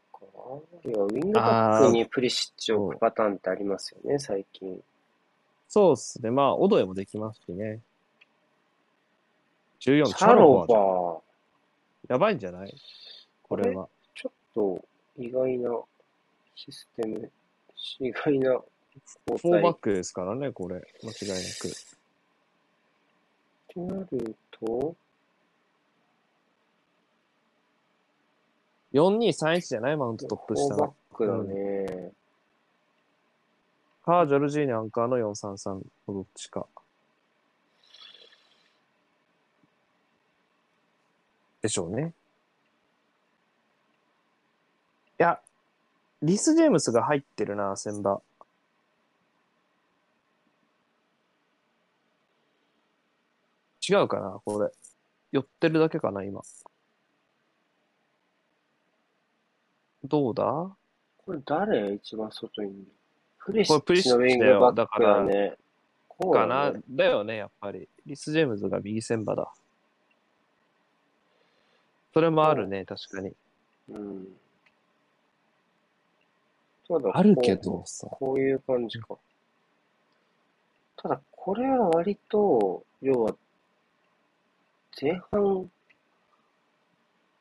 A: 要はウィングバックにプリシッチを置くパターンってありますよね、最近。
B: そうっすね。まあ、オドイもできますしね。14、
A: チャロ
B: バー
A: バー、
B: やばいんじゃない？これは。
A: ちょっと意外なシステム、意外な交代
B: フォーバックですからね、これ。間違いなく。
A: ると、
B: 4231じゃない？マウントトップ
A: フォーバッ。クだね。
B: か、ジョルジーニアンカーの433のどっちか。でしょうね。いや、リス・ジェームスが入ってるな、先場。違うかな、これ。寄ってるだけかな、今。どうだ？
A: これ誰？一番外にいるプレシッチのウィングバックだね。こう
B: かな？
A: だ
B: よね、やっぱり。リス・ジェームズが右先場だ。それもあるね、確かに。
A: うん。ただ
B: あるけ
A: こ
B: どさ
A: う、。こういう感じか。ただ、これは割と、要は、前半、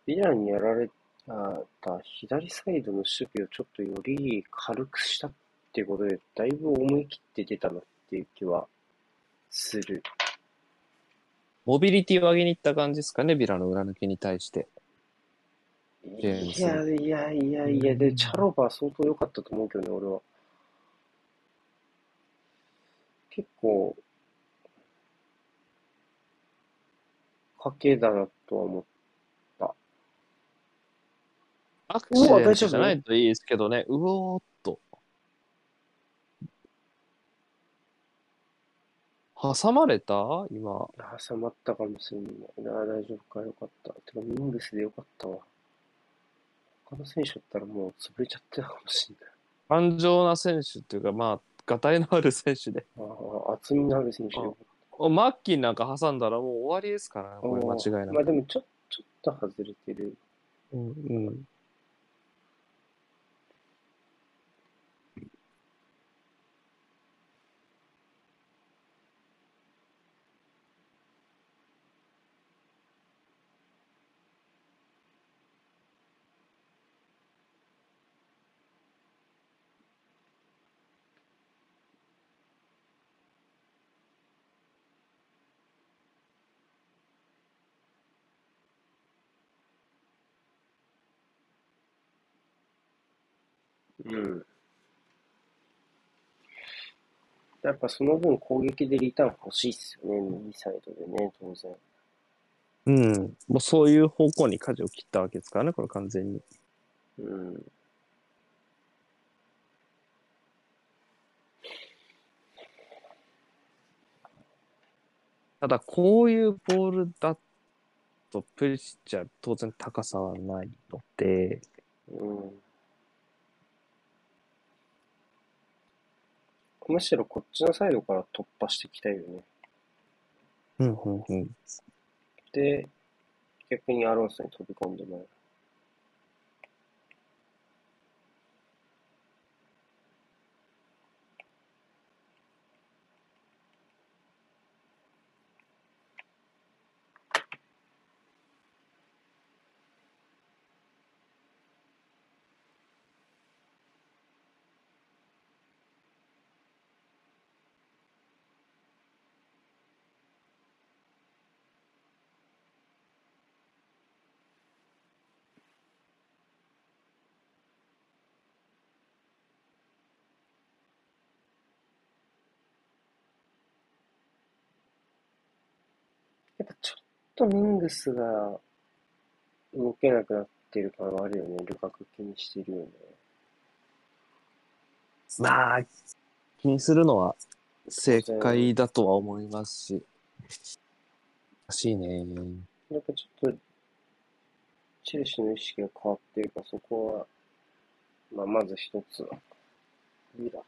A: ヴィランにやられた左サイドの守備をちょっとより軽くしたっていうことで、だいぶ思い切って出たなっていう気はする。
B: モビリティを上げに行った感じですかね、ビラの裏抜けに対して。
A: いやいやいやいや、で、
B: うん
A: チャロバー相当良かったと思うけどね、俺は。結構、賭けだなとは思った。
B: アクシデントじゃないといいですけどね、うおーっと。挟まれた？今。
A: 挟まったかもしれないな。大丈夫か、よかった。てか、ミングスでよかったわ。他の選手だったらもう潰れちゃってたかもしれない。
B: 頑丈な選手っていうか、まあ、がたいのある選手で。
A: ああ、厚みのある選手でよかっ
B: おマッキンなんか挟んだらもう終わりですからね、
A: た。
B: これ間違いなく。
A: まあでも、ちょ、ちょっと外れてる。
B: うんうん。
A: うん。やっぱその分攻撃でリターン欲しいっすよね、右サイドでね、当然。
B: うん。もうそういう方向に舵を切ったわけですからね、これ完全に。
A: うん。
B: ただ、こういうボールだと、プリシッチは当然高さはないので、
A: うん。むしろこっちのサイドから突破していきたいよね。
B: うんうんうん。
A: で、逆にアロンソに飛び込んでもらう。とミングスが動けなくなってる感はあるよね。ルカク気にしてるよね。
B: まあ、気にするのは正解だとは思いますし。難しいね。
A: やっぱちょっと、チェルシーの意識が変わってるから、そこは、まあ、まず一つは、ビラ。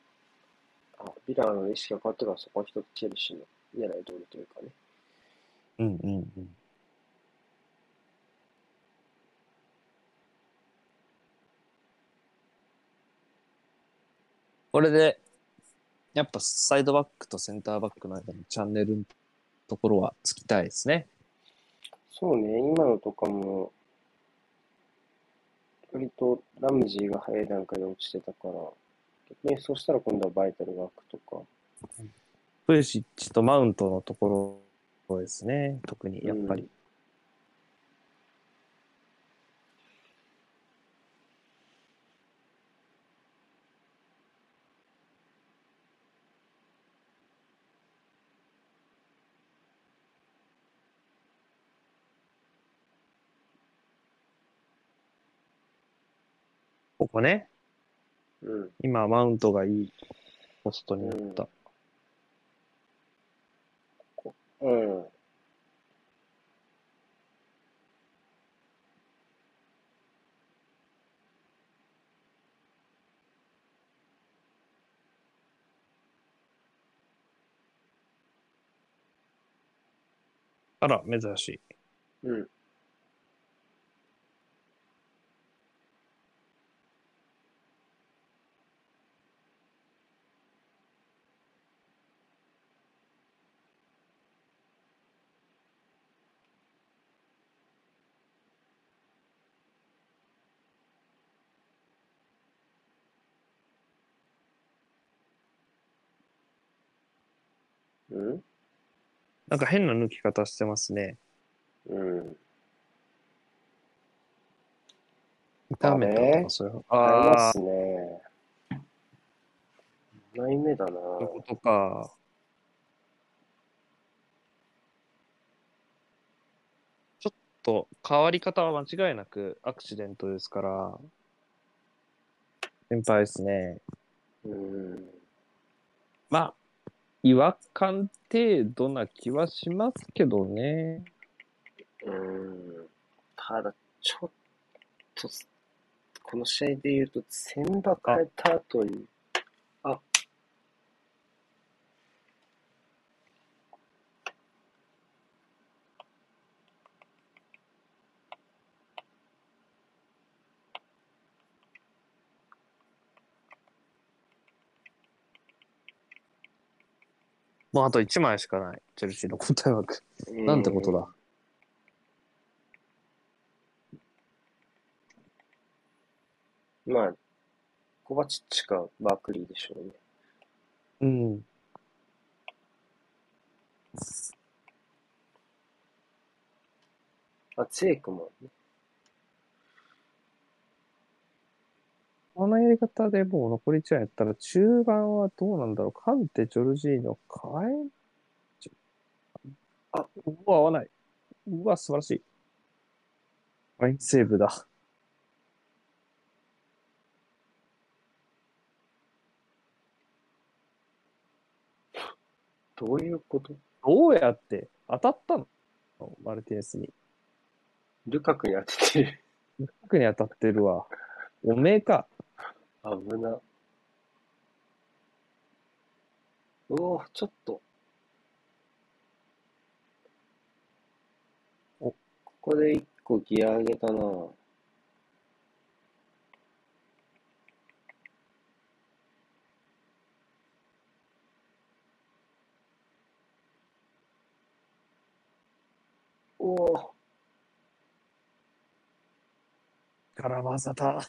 A: あ、ビラの意識が変わってるから、そこは一つチェルシーの狙い通りというかね。
B: うんうんうん。これで、やっぱサイドバックとセンターバックの間のチャンネルのところはつきたいですね。
A: そうね、今のとかも、割とラムジーが早い段階で落ちてたから、逆にそうしたら今度はバイタルが空くとか、
B: プレシッチとマウントのところですね。特に、やっぱり。ここね。
A: うん、
B: 今、マウントがいいポストになった。
A: うん。
B: あら、珍しい。
A: うん。うん
B: なんか変な抜き方してますね。
A: うん。
B: 炒めたとかそういう。
A: あり
B: ああ、
A: ますね。2枚目だな。
B: そういうことか。ちょっと変わり方は間違いなくアクシデントですから、心配ですね。
A: うん。
B: まあ、違和感程度な気はしますけどね。
A: うん。ただ、ちょっと、この試合で言うと、千葉変えた後に、
B: もうあと1枚しかない。チェルシーの交代枠。
A: うん
B: なんてことだ。
A: まあ、コバチッチかバークリーでしょうね。
B: うん。
A: あ、ツェイクもね。
B: このやり方でもう残り1枚やったら中盤はどうなんだろう。カンテ、ジョルジーノ、変えち
A: あ
B: うわ、合わない。うわ、素晴らしい。ファインセーブだ。
A: どういうこと？
B: どうやって当たったの？マルティネスに。
A: ルカクに当ててる。
B: 奥に当たってるわ。おめえか。
A: 危な。うおちょっと。
B: お
A: ここで一個ギア上げたな。おお
B: 力技だ。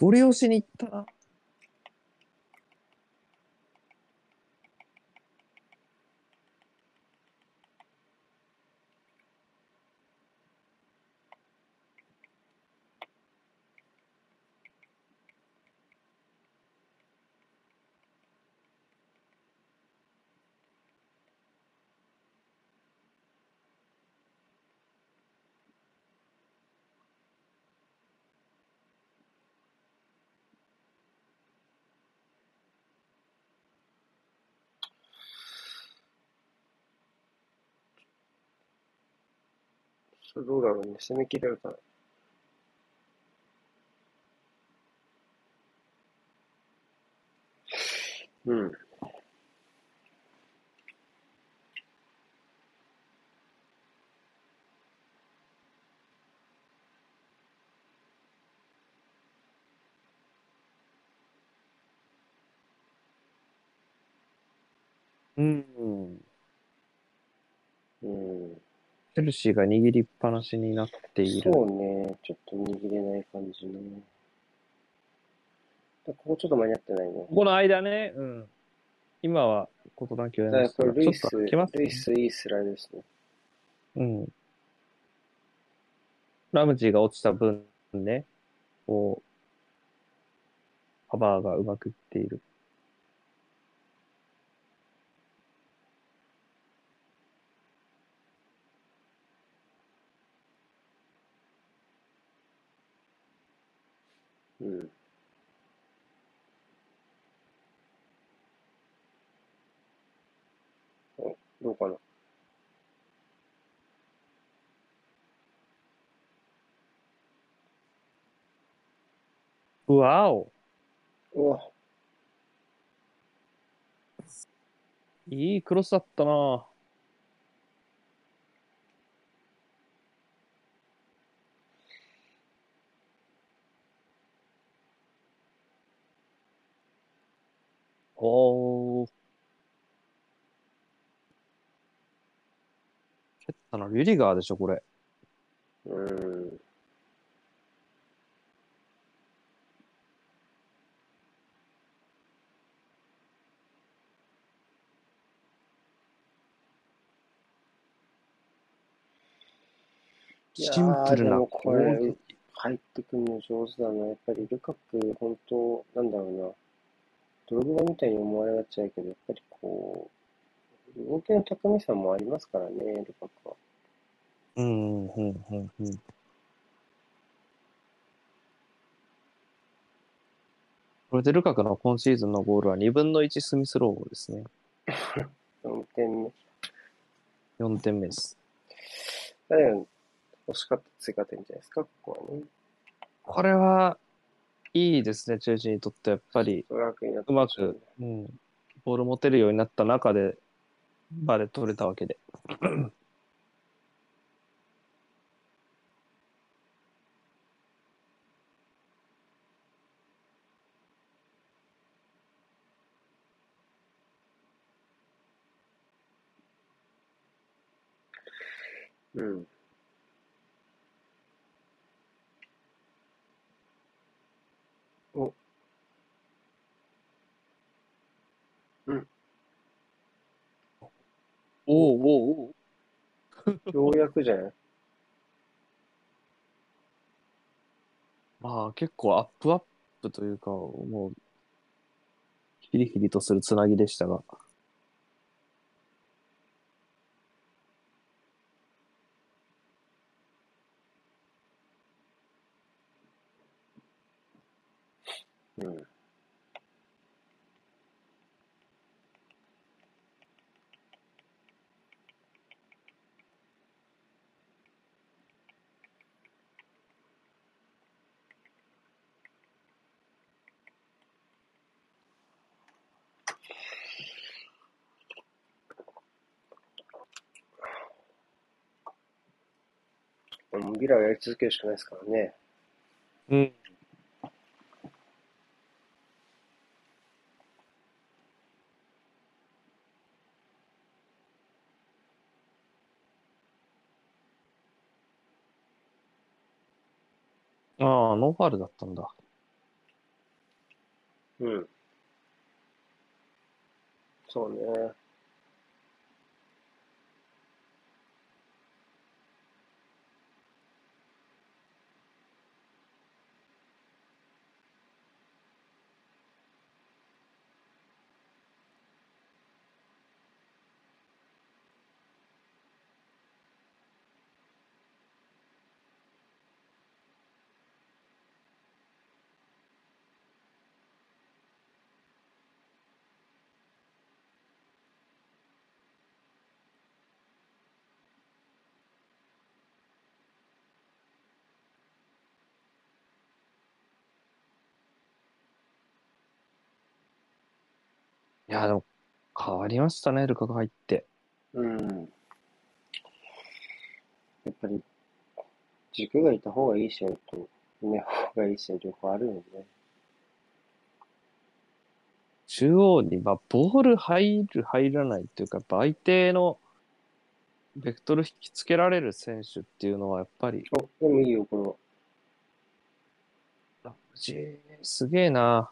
B: ゴリ押しに行ったな。
A: それどうだろうね。攻め切れるかな。うん。
B: うん。
A: うん。
B: チェルシーが握りっぱなしになっている。
A: そうね。ちょっと握れない感じね。ここちょっと間に合ってないね。
B: ここの間ね、うん。今は事なきを
A: だからやっぱりルイス、
B: ちょっと開けます
A: ルイスいいスライドですね。
B: うん。ラムジーが落ちた分ね、こう、カバーがうまくいっている。
A: おどうかな。
B: うわお。
A: うわ、
B: いいクロスだったなおー。蹴ったのリュディガーでしょ、これ。
A: うん。
B: シンプルな攻撃。
A: 入ってくるの上手だな。やっぱりルカク、本当、なんだろうな。ドログバみたいに思われがちだけど、やっぱりこう、動きの巧みさもありますからね、ルカクは。
B: うん、うん、うん、うん。これでルカクの今シーズンのゴールは2分の1スミスローですね。
A: 4点目。
B: 4点目です。
A: だけど、欲しかった追加点じゃないですか、ここはね。
B: これはいいですね、チェルシーにとってやっぱりうまく、うん、ボール持てるようになった中で、バで取れたわけで。
A: うん。お、
B: おおおお
A: ようやくじゃない？
B: まあ結構アップアップというか、もう、ヒリヒリとするつなぎでしたが。
A: うん。もうビラをやり続けるしかないですからね。
B: うん。ああ、ノーファールだったんだ。
A: うん。そうね。
B: いや、でも、変わりましたね、ルカが入って。
A: うん。やっぱり、軸がいた方がいい試合と、いない方がいい試合両方あるよね。
B: 中央に、まあ、ボール入る、入らないっていうか、やっぱ相手のベクトル引きつけられる選手っていうのは、やっぱり、
A: お、でもいいよ、これは。
B: ラプジーすげえな。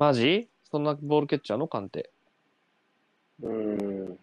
B: マジ？そんなボールキャッチャーの？鑑定。
A: うん。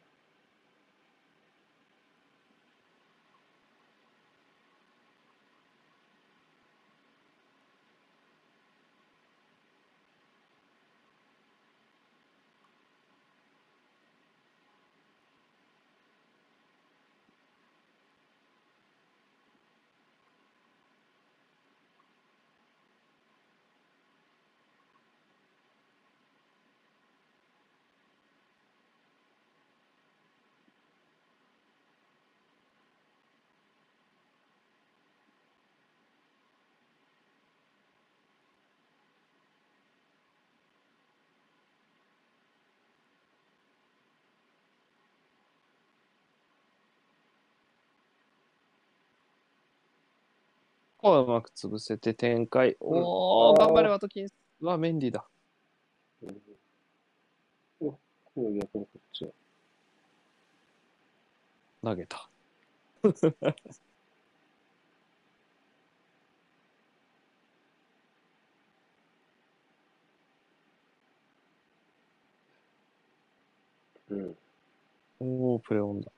B: うまく潰せて展開。お
A: お、
B: 頑張れ、ワトキンス。はメンディだ。
A: うん。お、今日逆にこっち
B: 投げた。
A: うん。
B: おお、プレオンだ。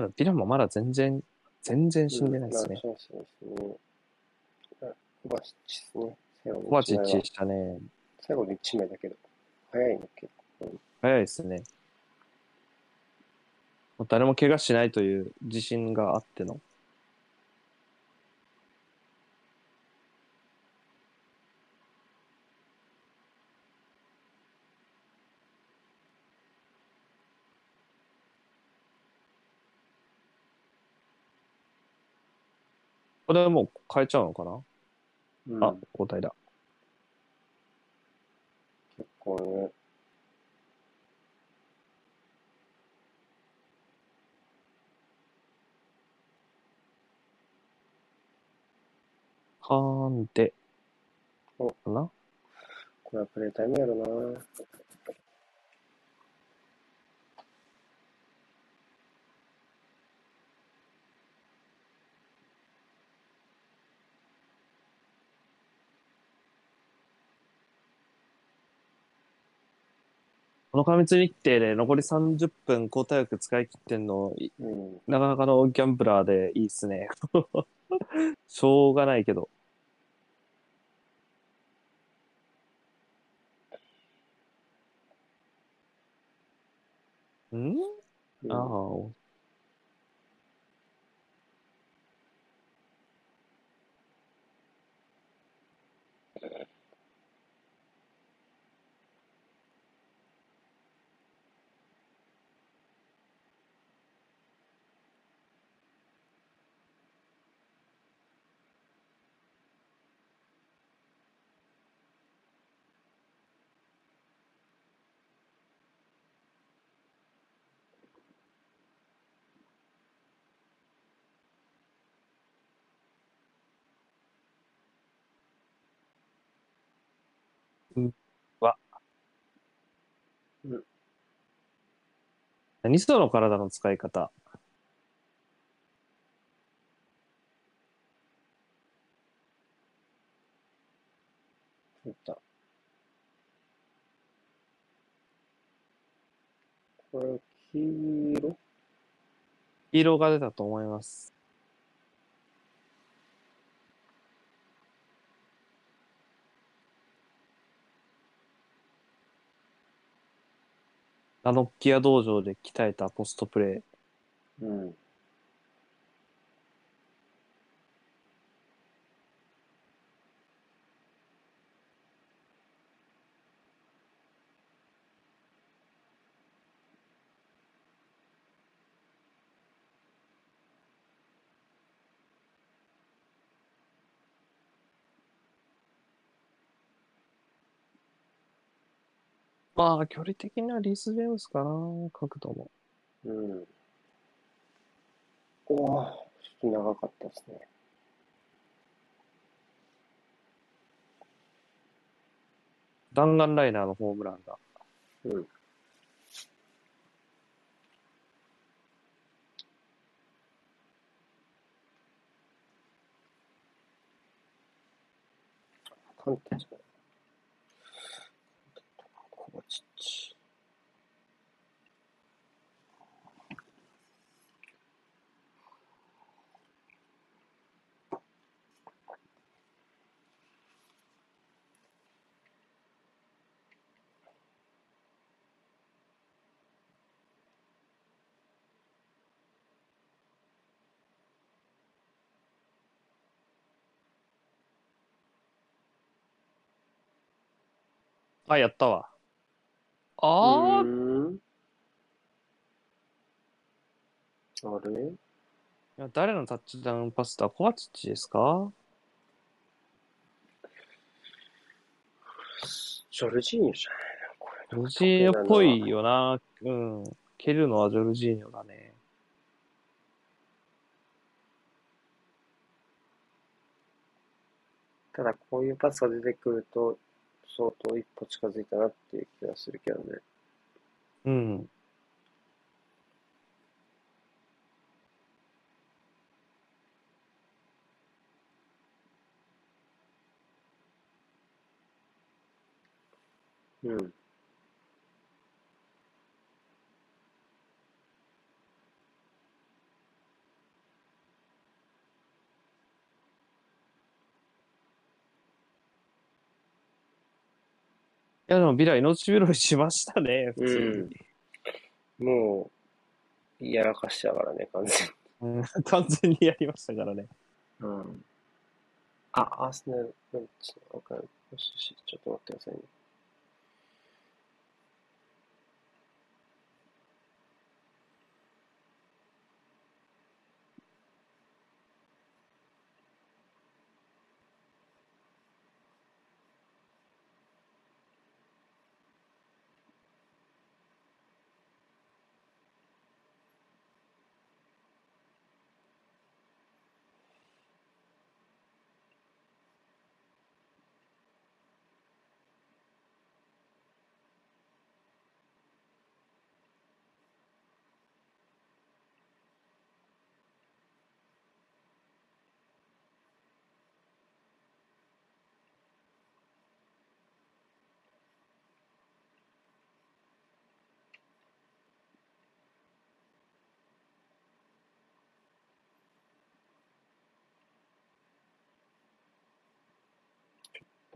B: ただビラもまだ全然、全然死んでないですね。
A: うんまあそうですね。あコバチッチですね。
B: コバチッチでしたね。
A: 最後の1枚だけど、早いの結構。
B: 早いですね。もう誰も怪我しないという自信があっての。これはもう変えちゃうのかな、
A: うん、
B: あ、交代だ。
A: 結構ね。
B: はーんで。
A: お
B: かな？
A: これはプレイタイムやろな。
B: この過密日程で残り30分交代枠使い切ってんの、い
A: うん。
B: なかなかのギャンブラーでいいっすね。しょうがないけど。ん？
A: うん
B: ああ。うんわ。
A: うん
B: 何その体の使い方。
A: そうだ。これ、黄色？
B: 黄色が出たと思います。ノッキア道場で鍛えたポストプレイ。
A: うん。
B: まあ、距離的にはリース・ジェームスかな、角度も。
A: うん。おお、ちょっと長かったですね。
B: 弾丸ライナーのホームランだ。
A: うん。カンテじゃない。コバチッチ。
B: あ、やったわ。あ
A: うーん。あれ？
B: いや誰のタッチダウンパスだコバチッチですか？
A: ジョルジーニョじゃないな、これ。
B: ジョルジーニョっぽいよな。うん。蹴るのはジョルジーニョだね。
A: ただ、こういうパスが出てくると、相当一歩近づいたなっていう気がするけどね。
B: うん。
A: うん。
B: や、でもビラ命拾いしましたね、普
A: う
B: 通
A: ん。もう、やらかしたからね、完全に。
B: に。うん、完全にやりましたからね。
A: うん。あ、アーセナルちょっと待ってくださいね。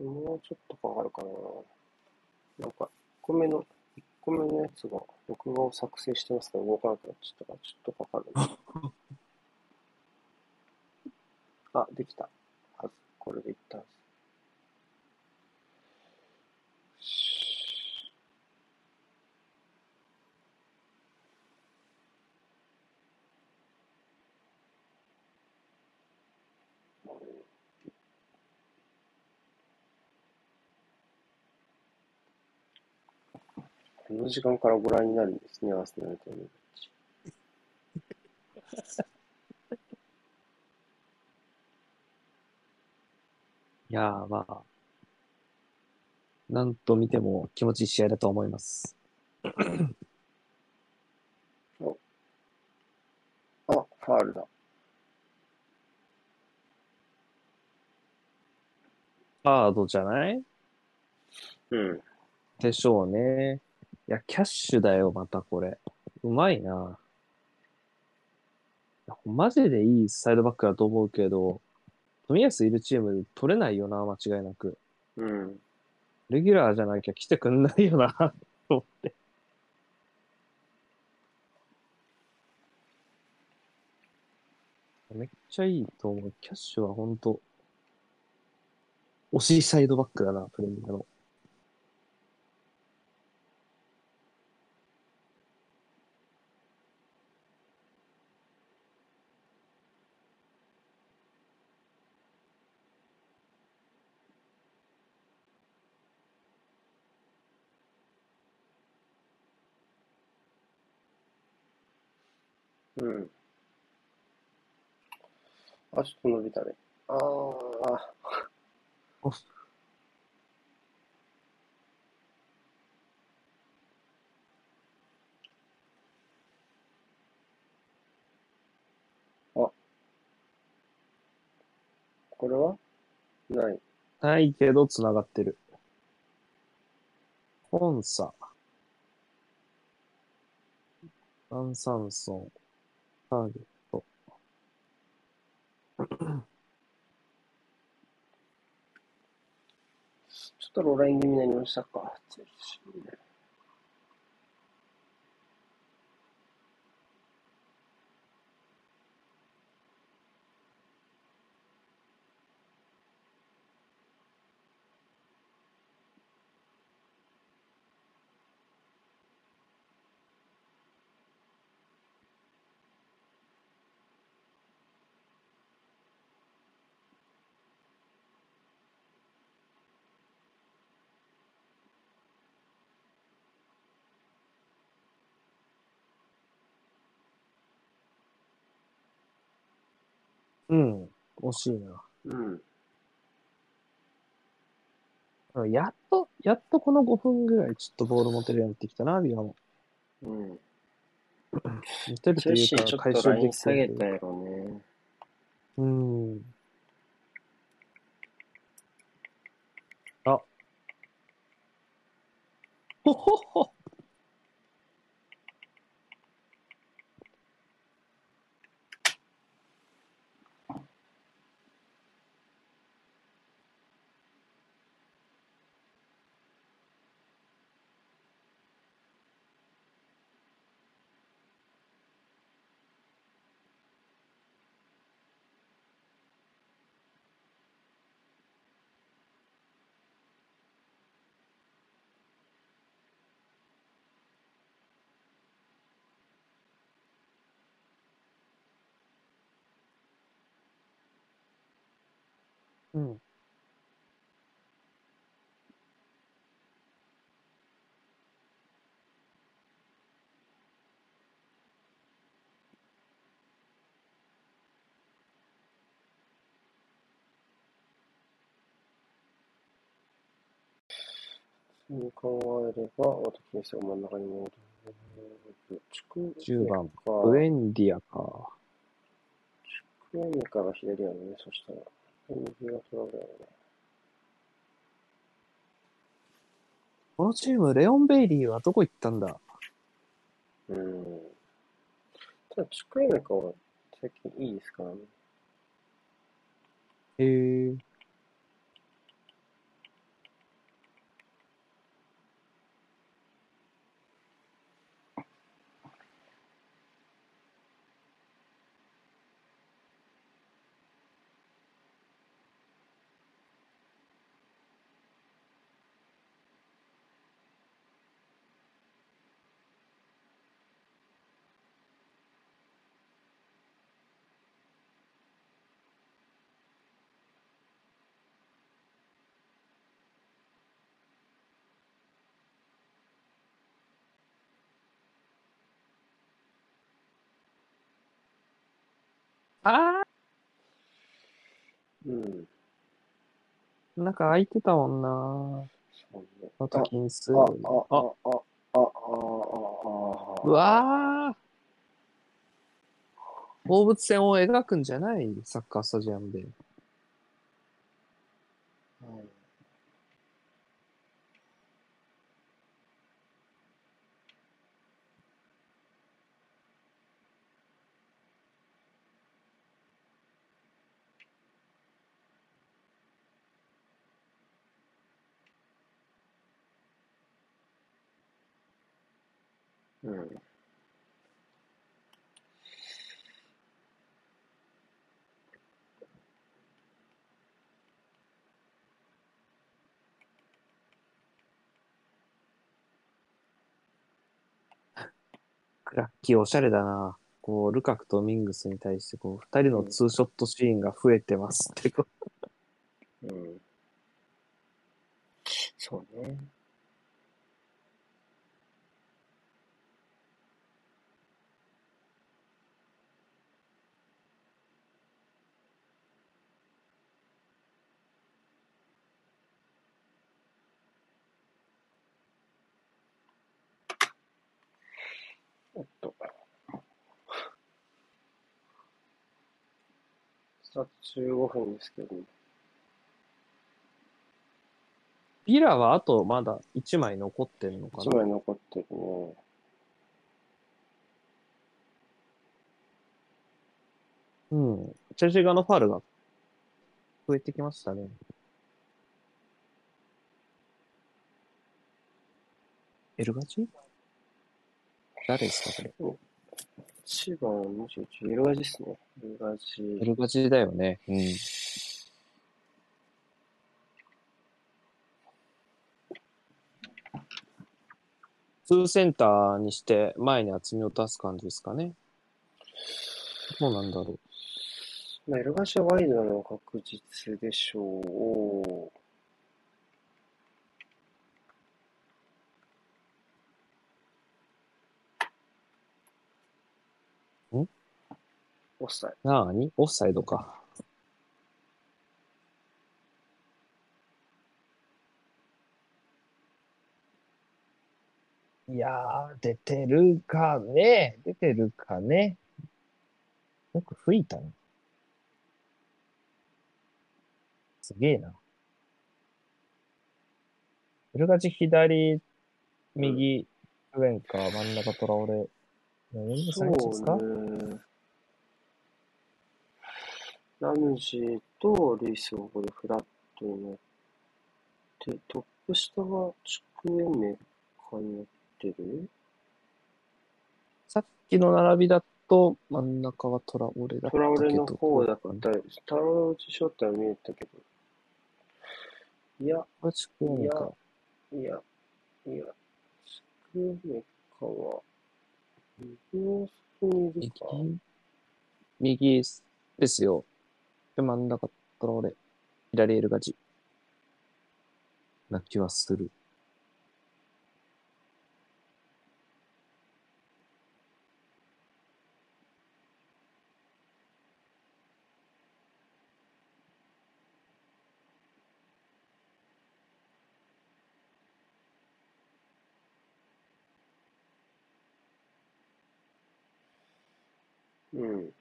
A: もうちょっとかかるかな。なんか、1個目の、1個目のやつが、録画を作成してますけど動かなくなっちゃったから、ちょっとかかるな。あ、できた。はず。これでいったはず。この時間からご覧になるんですね、アーセナルとのマッチ。
B: いやー、まあ、なんと見ても気持ちいい試合だと思います。
A: あ、ファールだ。
B: カードじゃない？
A: うん。
B: でしょうね。いや、キャッシュだよ、またこれ。うまいな。マジでいいサイドバックだと思うけど、冨安いるチーム取れないよな、間違いなく。
A: うん。
B: レギュラーじゃなきゃ来てくんないよな、と思って。めっちゃいいと思う。キャッシュは本当惜しいサイドバックだな、プレミアの。
A: うん。あ、ちょっと伸びたね。ああ。あ。これは？ない。
B: ないけど、繋がってる。コンサ。アンサンソン。ターゲット。
A: ちょっとローライン気味になりましたか。
B: うん。惜しいな。
A: うん。
B: うんやっと、やっとこの5分ぐらいちょっとボール持てるようになってきたな、ビラも。
A: うん。
B: 持てるというか、
A: シーちょっと
B: 回収できてる
A: げたやろね。
B: うん。あ。ほほほ。うん。
A: そう考えれば、ワトキンスが真ん中に戻る。チク
B: 10番
A: か。
B: ウェンディアか。
A: チクエミカが左やね、そしたら。
B: このチーム、レオン・ベイリーはどこ行ったんだ？
A: うん。ただ、チクエミカは最近いいですからね。
B: へえ。ああ
A: うん。
B: なんか空いてたもんな。
A: そうね。
B: 金数。
A: あ、あ、あ、
B: あ、
A: あ、あ、あ、あ。
B: うわあ放物線を描くんじゃないサッカースタジアムで。
A: はいうん。
B: クラッキーおしゃれだな。こう、ルカクとミングスに対して、こう、二人のツーショットシーンが増えてますって、こ
A: うん。そうね。おっと。さあ、15分ですけど、
B: ビラはあとまだ1枚残ってるのか
A: 1
B: な。
A: 枚残ってるね。
B: うん。チェルシー側のファールが増えてきましたね。エルガチ誰ですか、これ。
A: 1番21、エルガジですね。エルガジ。
B: エルガチだよね。うん。ツーセンターにして前に厚みを出す感じですかね。どうなんだろう。
A: まあ、エルガジはワイドなのは確実でしょう。オフサイ
B: ド。なに？オフサイドか。いやー、出てるかね。出てるかね。よく吹いたな。すげえな。フルガチ左、右、上か、真ん中トラオレ。何ですか？
A: ね。ラムジーとルイスがここでフラットになって、トップ下がチクエメカになってる？
B: さっきの並びだと、真ん中はトラオレだったけど。
A: トラオレの方だったり、タロウチショットは見えたけど。いや、
B: これチクエメか。
A: いや、いや、チクエメカは、右の外にいる
B: 右？
A: か。
B: 右ですよ。で、真ん中トラオレ。左エルガジ。な気はする。
A: うん。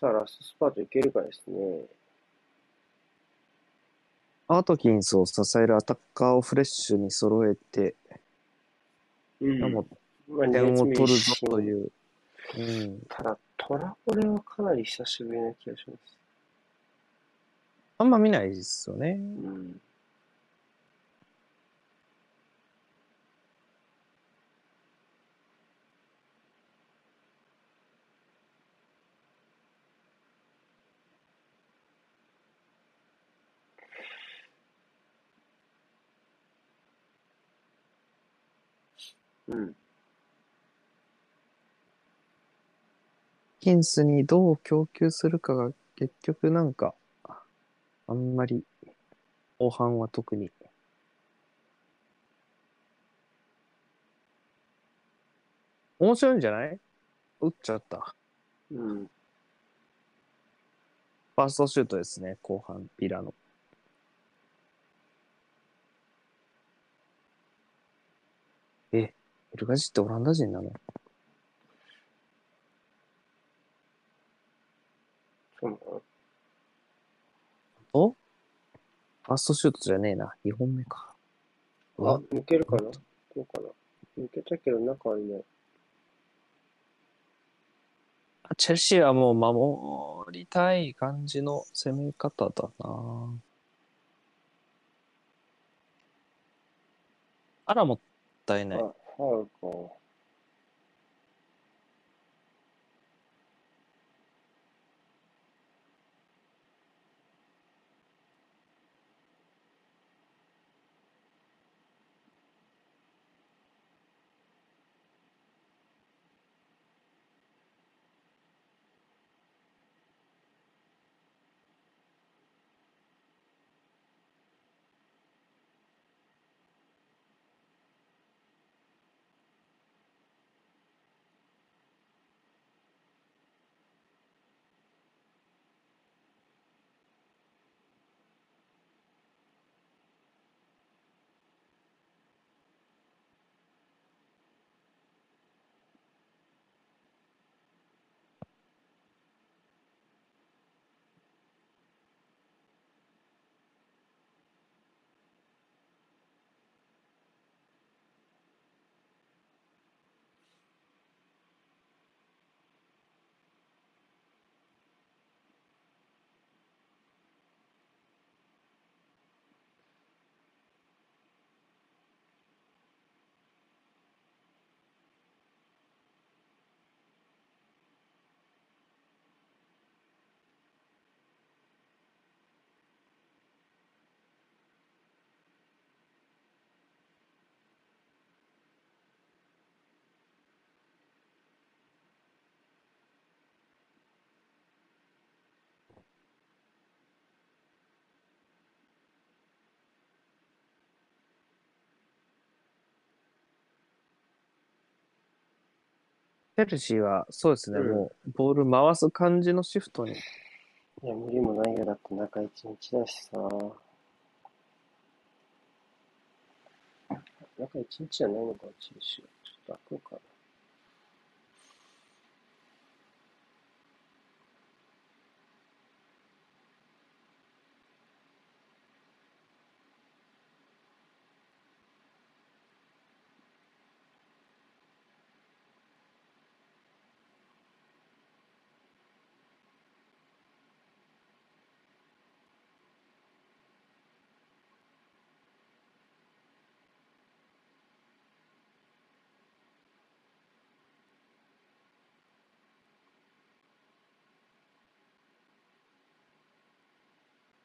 A: さあ、ラストスパートいけるかですね。
B: アートキンスを支えるアタッカーをフレッシュに揃えて、
A: うん
B: でも
A: まあ
B: 点を取るぞという。うん。
A: ただ、トラオレはかなり久しぶりな気がします。
B: あんま見ないですよね。
A: うん。うん。
B: キンスにどう供給するかが結局なんか、あんまり、後半は特に。面白いんじゃない？打っちゃった。
A: うん。
B: ファーストシュートですね、後半、ビラの。え、エルガジってオランダ人なの？
A: そうなの？
B: お？ファーストシュートじゃねえな。2本目か。
A: あ、抜けるかな？どうかな？抜けたけど中はいない。
B: チェルシーはもう守りたい感じの攻め方だな。あら、もったい
A: あ、
B: ない。
A: ファウ
B: ェルシーは、そうですね、
A: うん
B: もう、ボール回す感じのシフトに。
A: いや、無理もないよ。だって中一日だしさ。中1日じゃないのか、チェルシーは。ちょっと開くかな。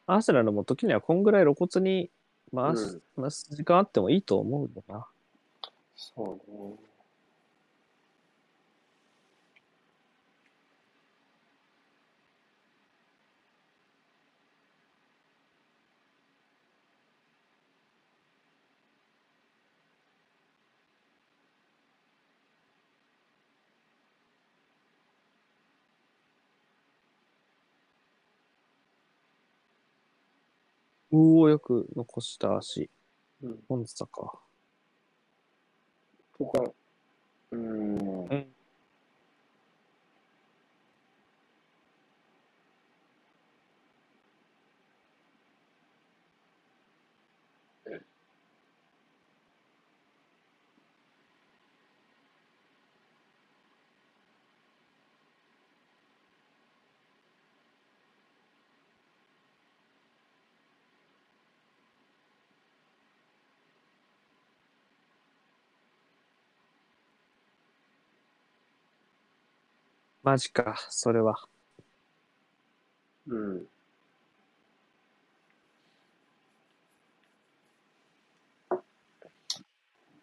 B: アーセナルも時にはこんぐらい露骨に回す,、
A: うん
B: 回す時間あってもいいと思うんだな。
A: そうね。
B: うおー、よく残した足。
A: うん。
B: 本日だか。
A: とか、うーん。
B: うんマジか、それは。
A: うん。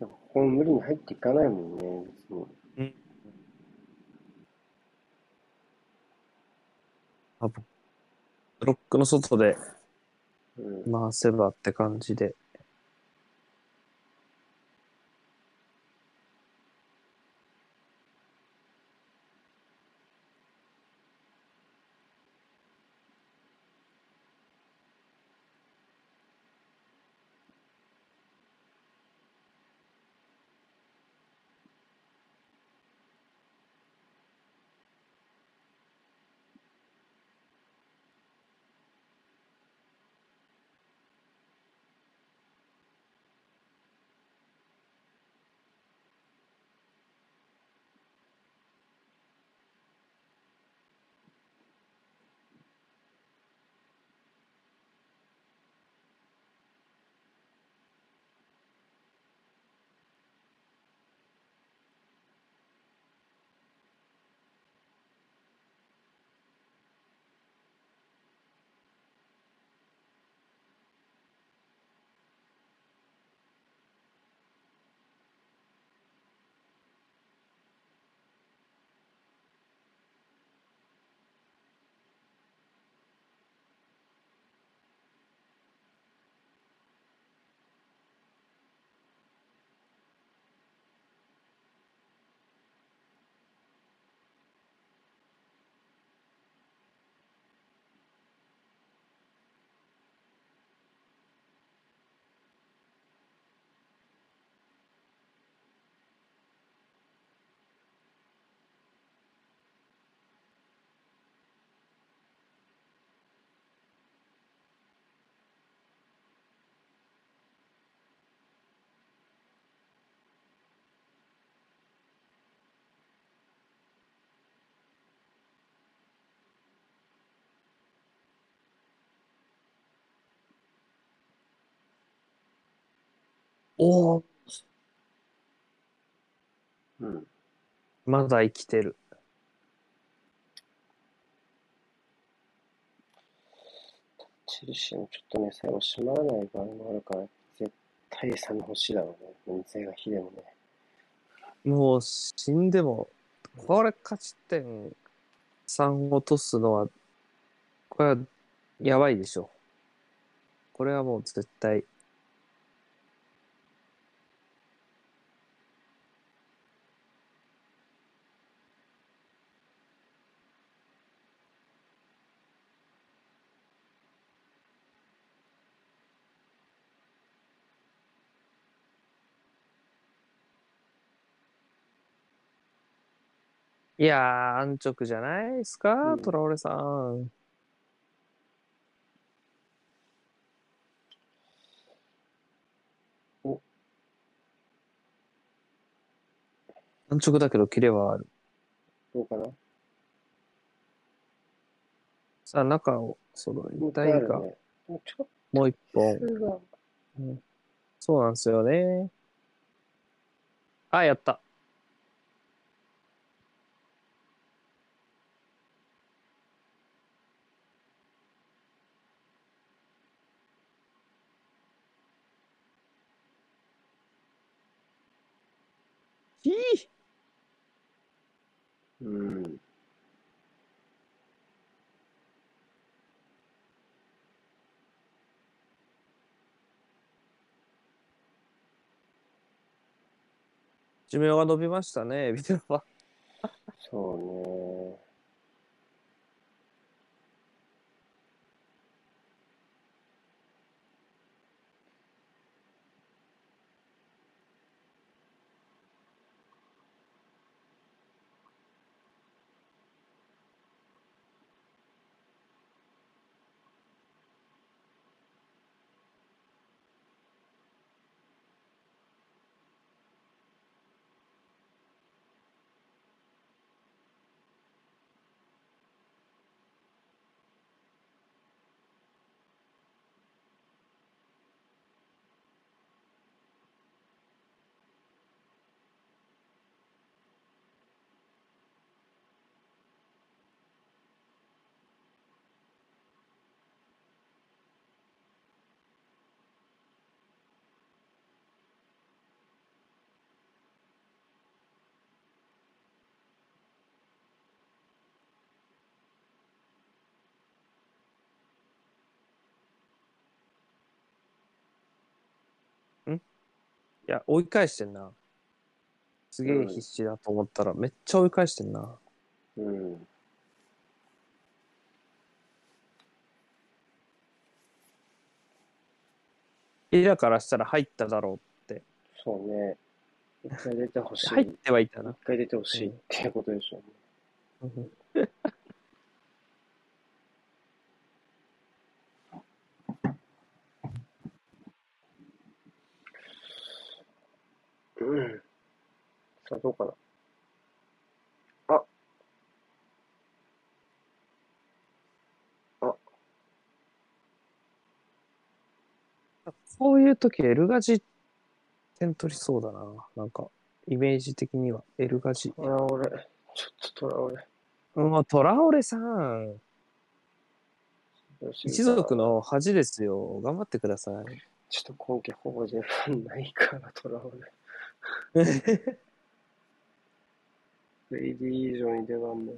A: ここ無理に入っていかないもんね、別に。
B: あブロックの外で
A: うん。
B: 回せばって感じで。おお、
A: うん。
B: まだ生きてる。
A: チェルシーもちょっとね、最後閉まらない場合もあるから、絶対3欲しいだろうね。全が非でもね。
B: もう死んでも、これ勝ち点3落とすのは、これはやばいでしょ。これはもう絶対。いやー、安直じゃないですか、
A: うん
B: トラオレさん。
A: お
B: 安直だけどキレはある。
A: どうかな？
B: さあ、中を揃えたいが、
A: ね。もう
B: 一本。
A: とが、
B: そうなんですよね。あ、やった。ひい
A: うん。
B: 寿命が伸びましたね、ビデオは。
A: そうね。
B: いや、追い返してんな。すげえ必死だと思ったら、めっちゃ追い返してんな。
A: うん。
B: イラからしたら入っただろ
A: そうね。一回出てほし
B: う。
A: い。
B: 入ってはいたな
A: 一。回出てほしいっていうことでしょうね。うん。さあ、どうかな。
B: こういう時、エルガジ点取りそうだな。なんか、イメージ的には、エルガジ。
A: トラオレ。ちょっとトラオレ。
B: うん、トラオレさん。一族。の恥ですよ。頑張ってください。
A: ちょっと今季ほぼ出番ないから、トラオレ。レイディー以上に出番ない。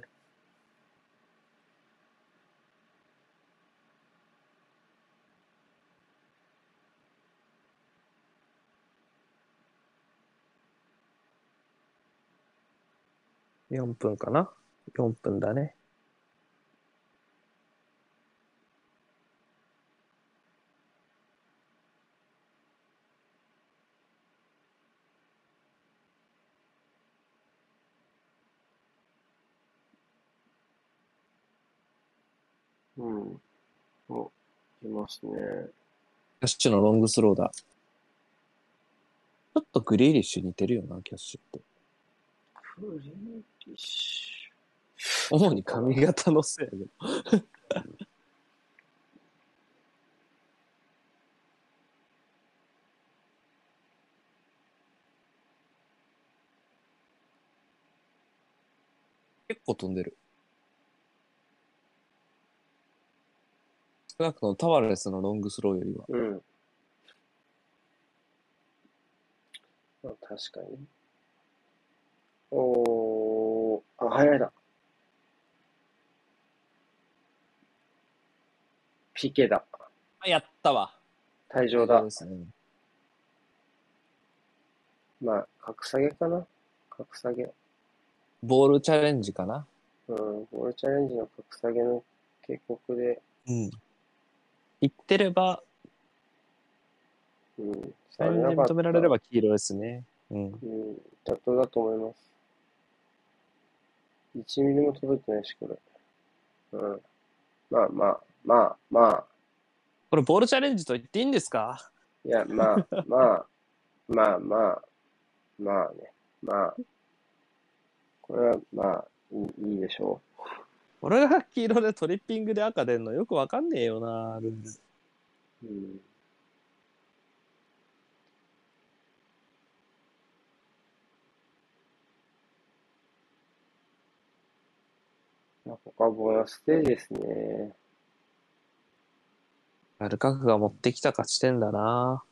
B: 4分かな ?4 分だね。
A: いますね。
B: キャッシュのロングスローだ。ちょっとグリーリッシュ似てるよな、キャッシュって。
A: クリーリッシ
B: 主に髪型のせいやけど。結構飛んでる。少なくともタワレスのロングスローよりは。
A: ュ。うん。まあ、確かに。おー、あ、早いだ。ピケだ。
B: あ、やったわ。
A: 退場だ
B: で。すね。
A: まあ、格下げかな？格下げ。
B: ボールチャレンジかな？
A: うん、ボールチャレンジの格下げの警告で、
B: うん。言ってれば、
A: うん、
B: サインで認められれば黄色ですね。うん。
A: うん、妥当だと思います。1ミリも届いてないし、これ。うん。まあまあ、まあまあ、
B: これボールチャレンジと言っていいんですか？
A: いや、まあ まあ、まあまあ、まあね、まあ、これはまあ、いいいいでしょ
B: 俺が黄色でトリッピングで赤出んのよくわかんねえよな、ルール。
A: う。うん。まあ、ここはボーナスステージですね。
B: ルカクが持ってきた勝ち点だな。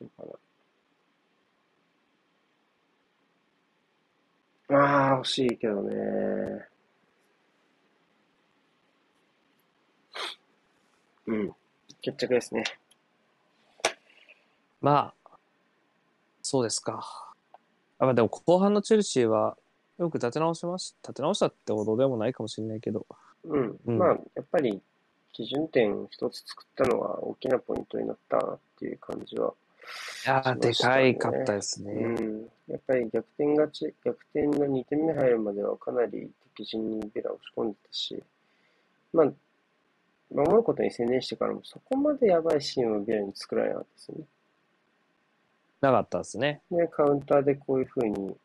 A: どうかな。ああ、欲しいけどね。うん。決着ですね。
B: まあ、そうですか。あまあ、でも後半のチェルシーはよく立て直しまし立て直したってほどでもないかもしれないけど。
A: うん。
B: うん
A: まあ、やっぱり、基準点一つ作ったのは大きなポイントになったなっていう感じは。
B: いやー、でかいかったですね。
A: うん。やっぱり逆転勝ち、逆転が2点目入るまではかなり敵陣にベラ押し込んでたし、まあ、守ることに専念してからもそこまでやばいシーンはビラに作られなかったですよね。
B: なかったですね。
A: で、カウンターでこういう風に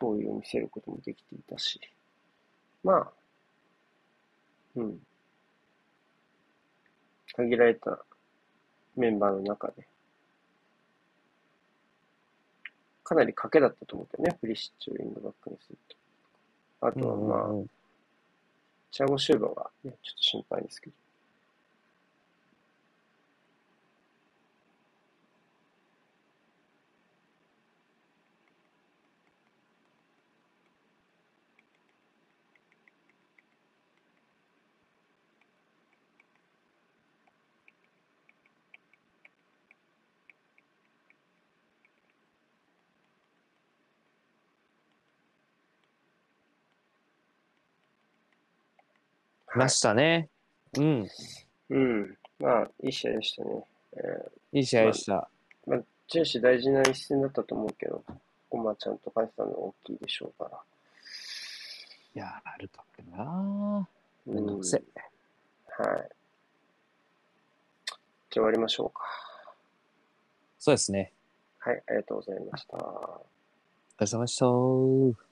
A: 脅威を見せることもできていたし、まあ、うん。限られたメンバーの中で、かなり賭けだったと思うけどね、プリシッチをインドバックにすると。あとはまあ、
B: うんうんうん
A: チャゴシューバがね、ちょっと心配ですけど。
B: ましたね。うん。
A: うん。まあ、いい試合でしたね。え
B: いい試合でした。
A: ーまあ、チェルシー大事な一戦だったと思うけど、ここまあちゃんと返したのは大きいでしょうから。
B: いやー、あるかってな
A: うん
B: めんどくせえ。
A: はい。じゃあ終わりましょうか。
B: そうですね。
A: はい、ありがとうございました。
B: お疲れ様でした。